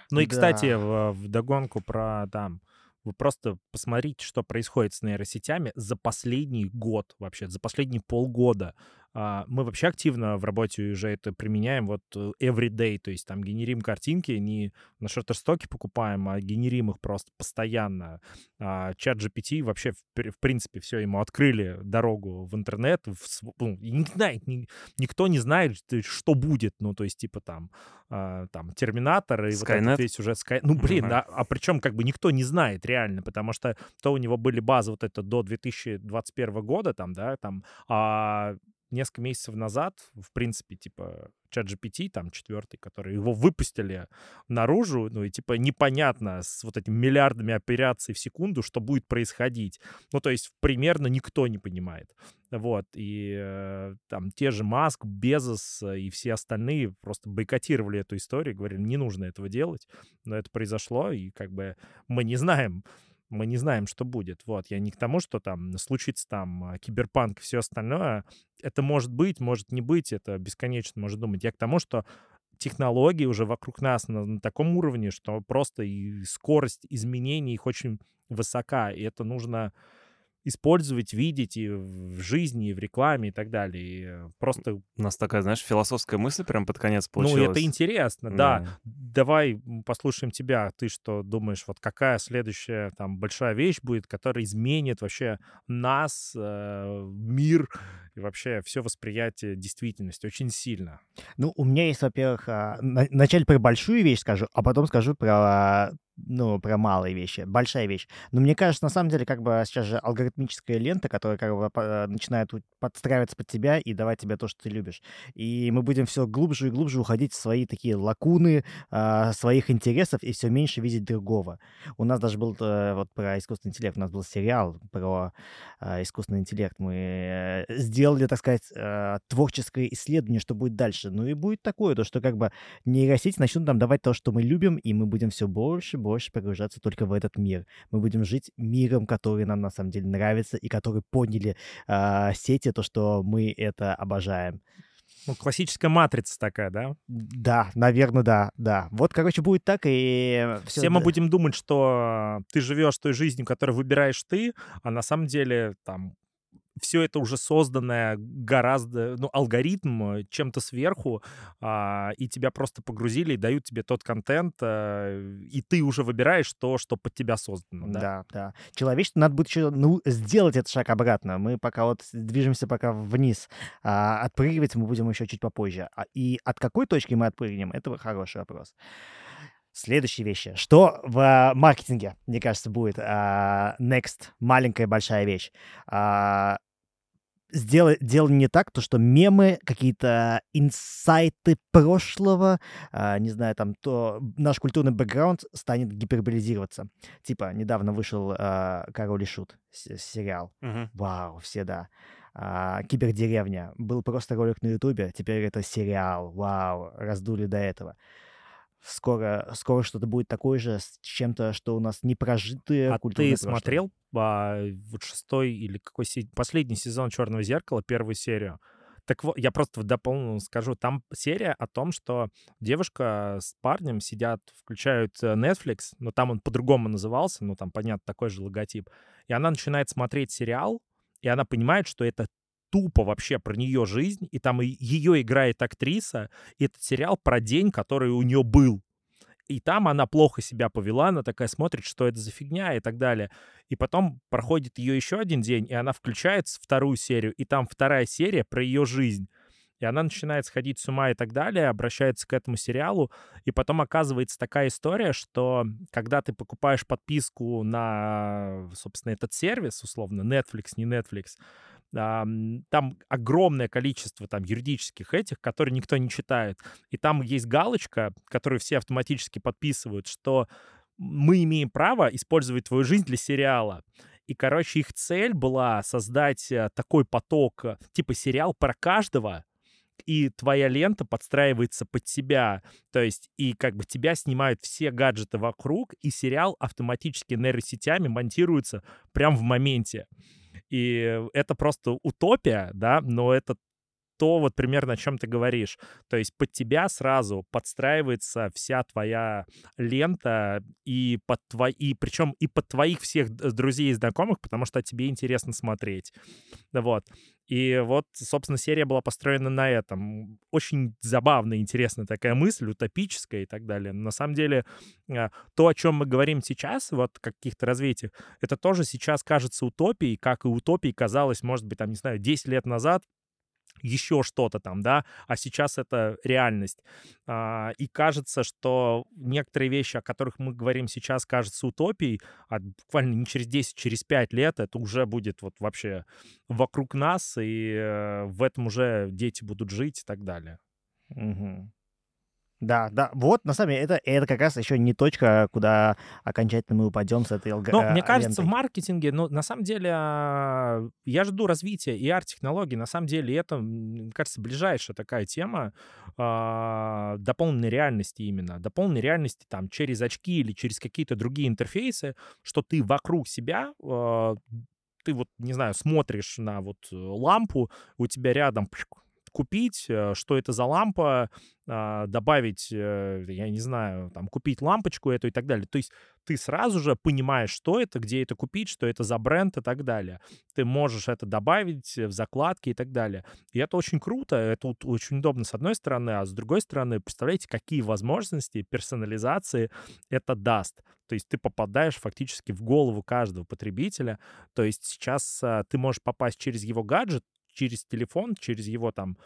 Ну и, кстати, Да. в, в догонку про там, вы просто посмотрите, что происходит с нейросетями за последний год вообще, за последние полгода. А, Мы вообще активно в работе уже это применяем вот э, everyday, то есть там генерим картинки, не на шортерстоке покупаем, а генерим их просто постоянно. Чат GPT вообще, в, пр- в принципе, все, ему открыли дорогу в интернет, в ну, не знает, ни- никто не знает, что- будет, ну, то есть, типа, там, а, там, Терминатор и вот Skynet? этот весь уже Sky... Ну, блин, Мгм. да, а причем как бы никто не знает реально, потому что то у него были базы вот это до 2021 года, там, да, там, а несколько месяцев назад, в принципе, типа, чат GPT, там, четвертый, который его выпустили наружу, ну, и, типа, непонятно с вот этими миллиардами операций в секунду, что будет происходить. Ну, то есть, примерно никто не понимает. Вот, и э, там те же Маск, Безос э, и все остальные просто бойкотировали эту историю, говорили, не нужно этого делать, но это произошло, и как бы мы не знаем, мы не знаем, что будет. Вот, я не к тому, что там случится там а, киберпанк и все остальное. Это может быть, может не быть, это бесконечно может думать. Я к тому, что технологии уже вокруг нас на, на таком уровне, что просто и скорость изменений их очень высока, и это нужно использовать, видеть и в жизни, и в рекламе и так далее. И просто, У нас такая, знаешь, философская мысль прям под конец получилась. ну, это интересно, да. Давай послушаем тебя. Ты что думаешь, вот какая следующая там большая вещь будет, которая изменит вообще нас, э, мир и вообще все восприятие действительности очень сильно? Ну, у меня есть, во-первых, а, на- вначале про большую вещь скажу, а потом скажу про, ну, про малые вещи. Большая вещь. Но мне кажется, на самом деле, как бы сейчас же алгоритмическая лента, которая как бы по- начинает подстраиваться под тебя и давать тебе то, что ты любишь. И мы будем все глубже и глубже уходить в свои такие лакуны а, своих интересов и все меньше видеть другого. У нас даже был э, вот про искусственный интеллект, у нас был сериал про а, искусственный интеллект. Мы э, сделали, так сказать, э, творческое исследование, что будет дальше. Ну и будет такое, то, что как бы нейросети начнут нам давать то, что мы любим, и мы будем все больше больше погружаться только в этот мир. Мы будем жить миром, который нам на самом деле нравится, и который поняли а, сети, то, что мы это обожаем. Ну, классическая матрица такая, да? Да, наверное, да, да. Вот, короче, будет так, и все. Все мы будем думать, что ты живешь той жизнью, которую выбираешь ты, а на самом деле там все это уже созданное гораздо, ну, алгоритм э, чем-то сверху, а, и тебя просто погрузили и дают тебе тот контент, а, и ты уже выбираешь то, что под тебя создано, да? Да, да. Человечеству надо будет еще ну, сделать этот шаг обратно. Мы пока вот движемся пока вниз. А отпрыгивать мы будем еще чуть попозже. А- И от какой точки мы отпрыгнем, это хороший вопрос. Следующие вещи. Что в а, маркетинге, мне кажется, будет а, next, маленькая большая вещь. Сделай, делай не так, то что мемы, какие-то инсайты прошлого, а, не знаю, там, то наш культурный бэкграунд станет гиперболизироваться. Типа, недавно вышел а, «Король и Шут» с- сериал. Мгм. Вау, все да. А, Кибердеревня. Был просто ролик на Ютубе, теперь это сериал. Вау, раздули до этого. Скоро, скоро что-то будет такое же с чем-то, что у нас не прожитые А ты смотрел а, вот шестой или какой последний сезон Черного зеркала, первую серию? Так вот, я просто дополню скажу, там серия о том, что девушка с парнем сидят, включают э, Netflix, но там он по-другому назывался, ну там, понятно, такой же логотип. И она начинает смотреть сериал, и она понимает, что это тупо вообще про нее жизнь, и там ее играет актриса, и этот сериал про день, который у нее был. И там она плохо себя повела, она такая смотрит, что это за фигня и так далее. И потом проходит ее еще один день, и она включает вторую серию, и там вторая серия про ее жизнь. И она начинает сходить с ума и так далее, обращается к этому сериалу, и потом оказывается такая история, что когда ты покупаешь подписку на, собственно, этот сервис, условно, Netflix, не Netflix, там огромное количество там юридических этих, которые никто не читает. И там есть галочка, которую все автоматически подписывают, что мы имеем право использовать твою жизнь для сериала. И, короче, их цель была создать э, такой поток, э, типа сериал про каждого, и твоя лента подстраивается под тебя. То есть, и как бы тебя снимают все гаджеты вокруг, и сериал автоматически нейросетями монтируется прямо в моменте. И это просто утопия, да, но это то вот примерно о чем ты говоришь. То есть под тебя сразу подстраивается вся твоя лента и под твои, и причем и под твоих всех друзей и знакомых, потому что тебе интересно смотреть. Вот. И вот, собственно, серия была построена на этом. Очень забавная, интересная такая мысль, утопическая и так далее. на самом деле, а, то, о чем мы говорим сейчас, вот каких-то развитиях, это тоже сейчас кажется утопией, как и утопией казалось, может быть, там, не знаю, 10 лет назад, еще что-то там, да, а сейчас это реальность. А, и кажется, что некоторые вещи, о которых мы говорим сейчас, кажутся утопией, а буквально не через 10, через 5 лет это уже будет вот вообще вокруг нас, и э, в этом уже дети будут жить и так далее. Угу. Да, да, вот, на самом деле, это, это как раз еще не точка, куда окончательно мы упадем с этой алгоритмой. Ну, мне кажется, в маркетинге, ну, на самом деле, а, я жду развития ER-технологий, на самом деле, это, мне кажется, ближайшая такая тема э, дополненной реальности именно, дополненной реальности там через очки или через какие-то другие интерфейсы, что ты вокруг себя э, ты вот, не знаю, смотришь на вот лампу, у тебя рядом купить, э, что это за лампа, а, добавить, э, я не знаю, там, купить лампочку эту и так далее. То есть ты сразу же понимаешь, что это, где это купить, что это за бренд и так далее. Ты можешь это добавить в закладки и так далее. И это очень круто, это очень удобно с одной стороны, а с другой стороны, представляете, какие возможности персонализации это даст. То есть ты попадаешь фактически в голову каждого потребителя. То есть сейчас ты можешь попасть через его гаджет, через телефон, через его там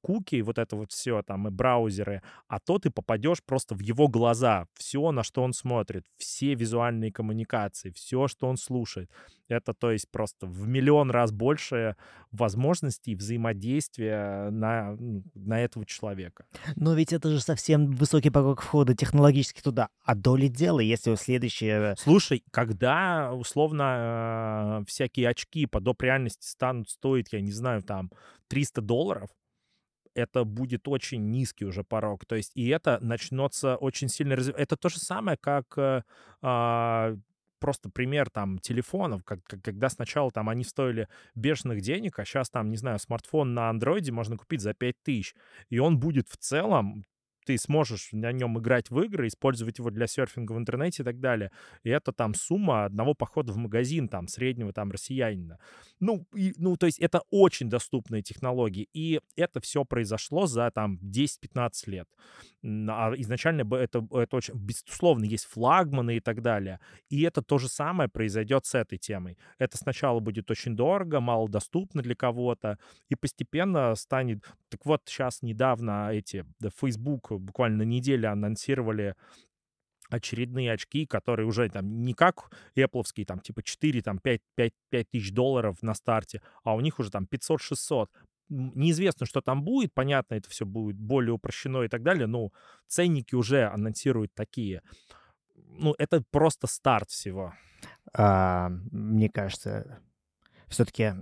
куки, вот это вот все там и браузеры, а то ты попадешь просто в его глаза, все, на что он смотрит, все визуальные коммуникации, все, что он слушает. Это, то есть, просто в миллион раз больше возможностей взаимодействия на, на этого человека. Но ведь это же совсем высокий порог входа технологически туда. А доли дела, если следующее... Слушай, когда, условно, э, всякие очки по доп. реальности станут стоить, я не знаю, там, 300 долларов, это будет очень низкий уже порог. То есть и это начнется очень сильно развиваться. Это то же самое, как э, а, просто пример там телефонов, как, как, когда сначала там они стоили бешеных денег, а сейчас там, не знаю, смартфон на андроиде можно купить за 5000, и он будет в целом ты сможешь на нем играть в игры, использовать его для серфинга в интернете и так далее. И это там сумма одного похода в магазин, там, среднего там россиянина. Ну, и, ну, то есть это очень доступные технологии. И это все произошло за там 10-15 лет. А изначально это, это очень, безусловно, есть флагманы и так далее. И это то же самое произойдет с этой темой. Это сначала будет очень дорого, малодоступно для кого-то, и постепенно станет... Так вот, сейчас недавно эти, Facebook буквально на анонсировали очередные очки, которые уже там не как Apple, там типа 4, там 5, 5, 5 тысяч долларов на старте, а у них уже там 500-600. Неизвестно, что там будет, понятно, это все будет более упрощено и так далее, но ценники уже анонсируют такие. Ну, это просто старт всего. А, мне кажется, все-таки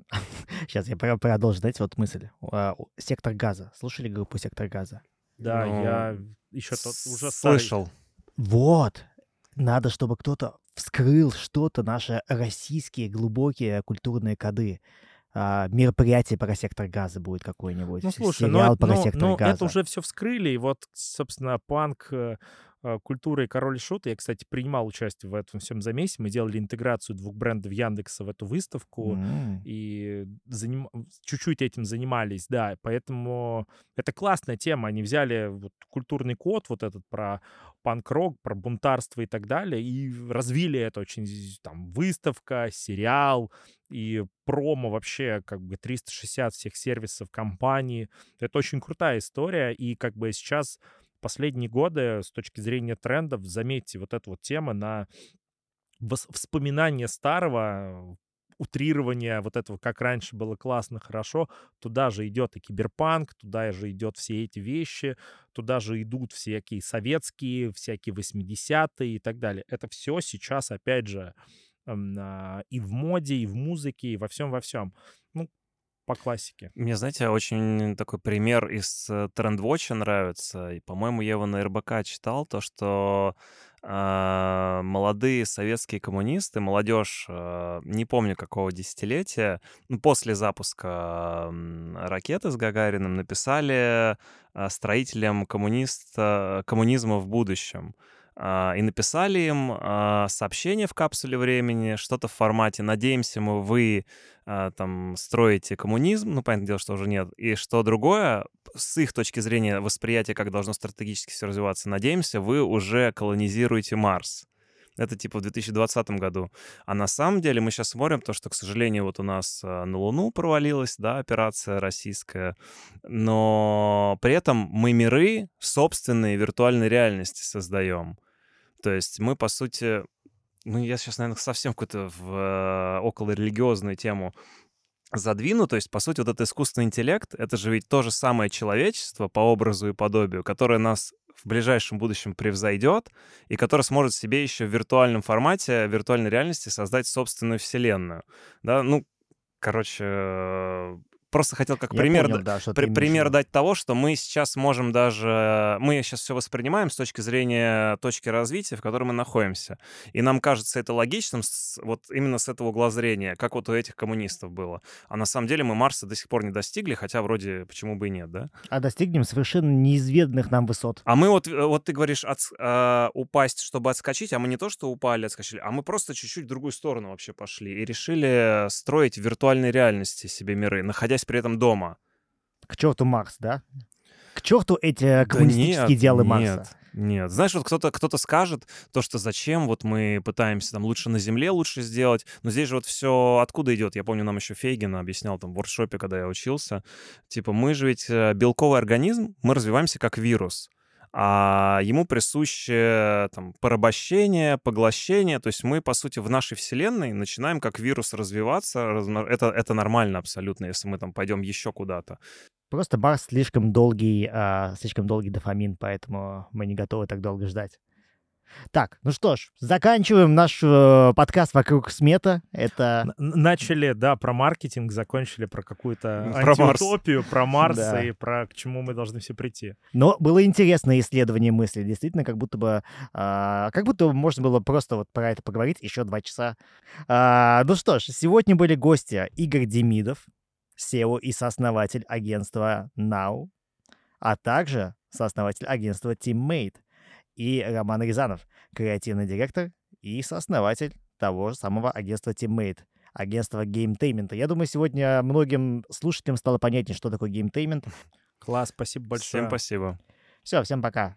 сейчас я продолжу, знаете, вот мысль. А, сектор газа. Слушали группу Сектор газа? Да, Но... я еще тот уже слышал. Старый. Вот. Надо, чтобы кто-то вскрыл что-то, наши российские глубокие культурные коды. А, мероприятие про сектор газа будет какое-нибудь. Ну, слушай, ну, сериал но, про но, сектор но газа. это уже все вскрыли, и вот, собственно, панк э, культура и король шут. Я, кстати, принимал участие в этом всем замесе. Мы делали интеграцию двух брендов Яндекса в эту выставку М. и заним- чуть-чуть этим занимались, да. Поэтому это классная тема. Они взяли вот культурный код вот этот про панк-рок, про бунтарство и так далее, и развили это очень, там, выставка, сериал и промо вообще, как бы 360 всех сервисов компании. Это очень крутая история, и как бы сейчас последние годы с точки зрения трендов, заметьте, вот эта вот тема на вспоминание старого, утрирование вот этого, как раньше было классно, хорошо, туда же идет и киберпанк, туда же идет все эти вещи, туда же идут всякие советские, всякие 80-е и так далее. Это все сейчас, опять же, а, и в моде, и в музыке, и во всем, во всем. Ну, по классике. Мне, знаете, очень такой пример из э, Трендвотча нравится. И, по-моему, я его на РБК читал, то, что а, молодые советские коммунисты, молодежь, а, не помню какого десятилетия, ну, после запуска м, ракеты с Гагариным написали а, строителям коммуниста, коммунизма в будущем. А, И написали им а, сообщение в капсуле времени, что-то в формате «Надеемся мы, вы а, там строите коммунизм», ну, понятное дело, что уже нет, и что другое, с их точки зрения восприятия, как должно стратегически все развиваться, «Надеемся, вы уже колонизируете Марс». Это типа в 2020 году. А на самом деле мы сейчас смотрим то, что, к сожалению, вот у нас на Луну провалилась, да, операция российская, но при этом мы миры собственные виртуальной реальности создаем. То есть мы, по сути, ну, я сейчас, наверное, совсем какую-то в э, околорелигиозную тему задвину. То есть, по сути, вот этот искусственный интеллект, это же ведь то же самое человечество по образу и подобию, которое нас в ближайшем будущем превзойдет и которое сможет себе еще в виртуальном формате, в виртуальной реальности создать собственную вселенную. Да, ну, короче, просто хотел как Я пример... понял, да, при- пример дать того, что мы сейчас можем даже... Мы сейчас все воспринимаем с точки зрения точки развития, в которой мы находимся. И нам кажется это логичным с- вот именно с этого угла зрения, как вот у этих коммунистов было. А на самом деле мы Марса до сих пор не достигли, хотя вроде почему бы и нет, да? А достигнем совершенно неизведанных нам высот. А мы вот, э, вот ты говоришь, отс- а, упасть, чтобы отскочить, а мы не то, что упали, отскочили, а мы просто чуть-чуть в другую сторону вообще пошли и решили строить в виртуальной реальности себе миры, находясь при этом дома. К черту Марс, да? К черту эти Да коммунистические нет, идеалы нет, Марса. Нет, знаешь, вот кто-то кто скажет то, что зачем вот мы пытаемся там лучше на Земле лучше сделать, но здесь же вот все откуда идет? Я помню, нам еще Фейгин объяснял там в воркшопе, когда я учился, типа мы же ведь э, белковый организм, мы развиваемся как вирус, а ему присуще там порабощение, поглощение, то есть мы, по сути, в нашей вселенной начинаем как вирус развиваться, это, это нормально абсолютно, если мы там пойдем еще куда-то. Просто Марс слишком долгий, а, слишком долгий дофамин, поэтому мы не готовы так долго ждать. Так, ну что ж, заканчиваем наш э, подкаст вокруг смета. Это Начали, да, про маркетинг, закончили про какую-то Про Марс. антиутопию, про Марс Да. и про к чему мы должны все прийти. Но было интересное исследование мысли. Действительно, как будто бы, а, как будто можно было просто вот про это поговорить еще два часа. А, ну что ж, сегодня были гости Игорь Демидов, CEO и сооснователь агентства Now, а также сооснователь агентства Teammate, и Роман Рязанов, креативный директор и сооснователь того же самого агентства Teammate, агентства gametainment а. Я думаю, сегодня многим слушателям стало понятнее, что такое gametainment. Класс, спасибо большое. Всем спасибо. Все, всем пока.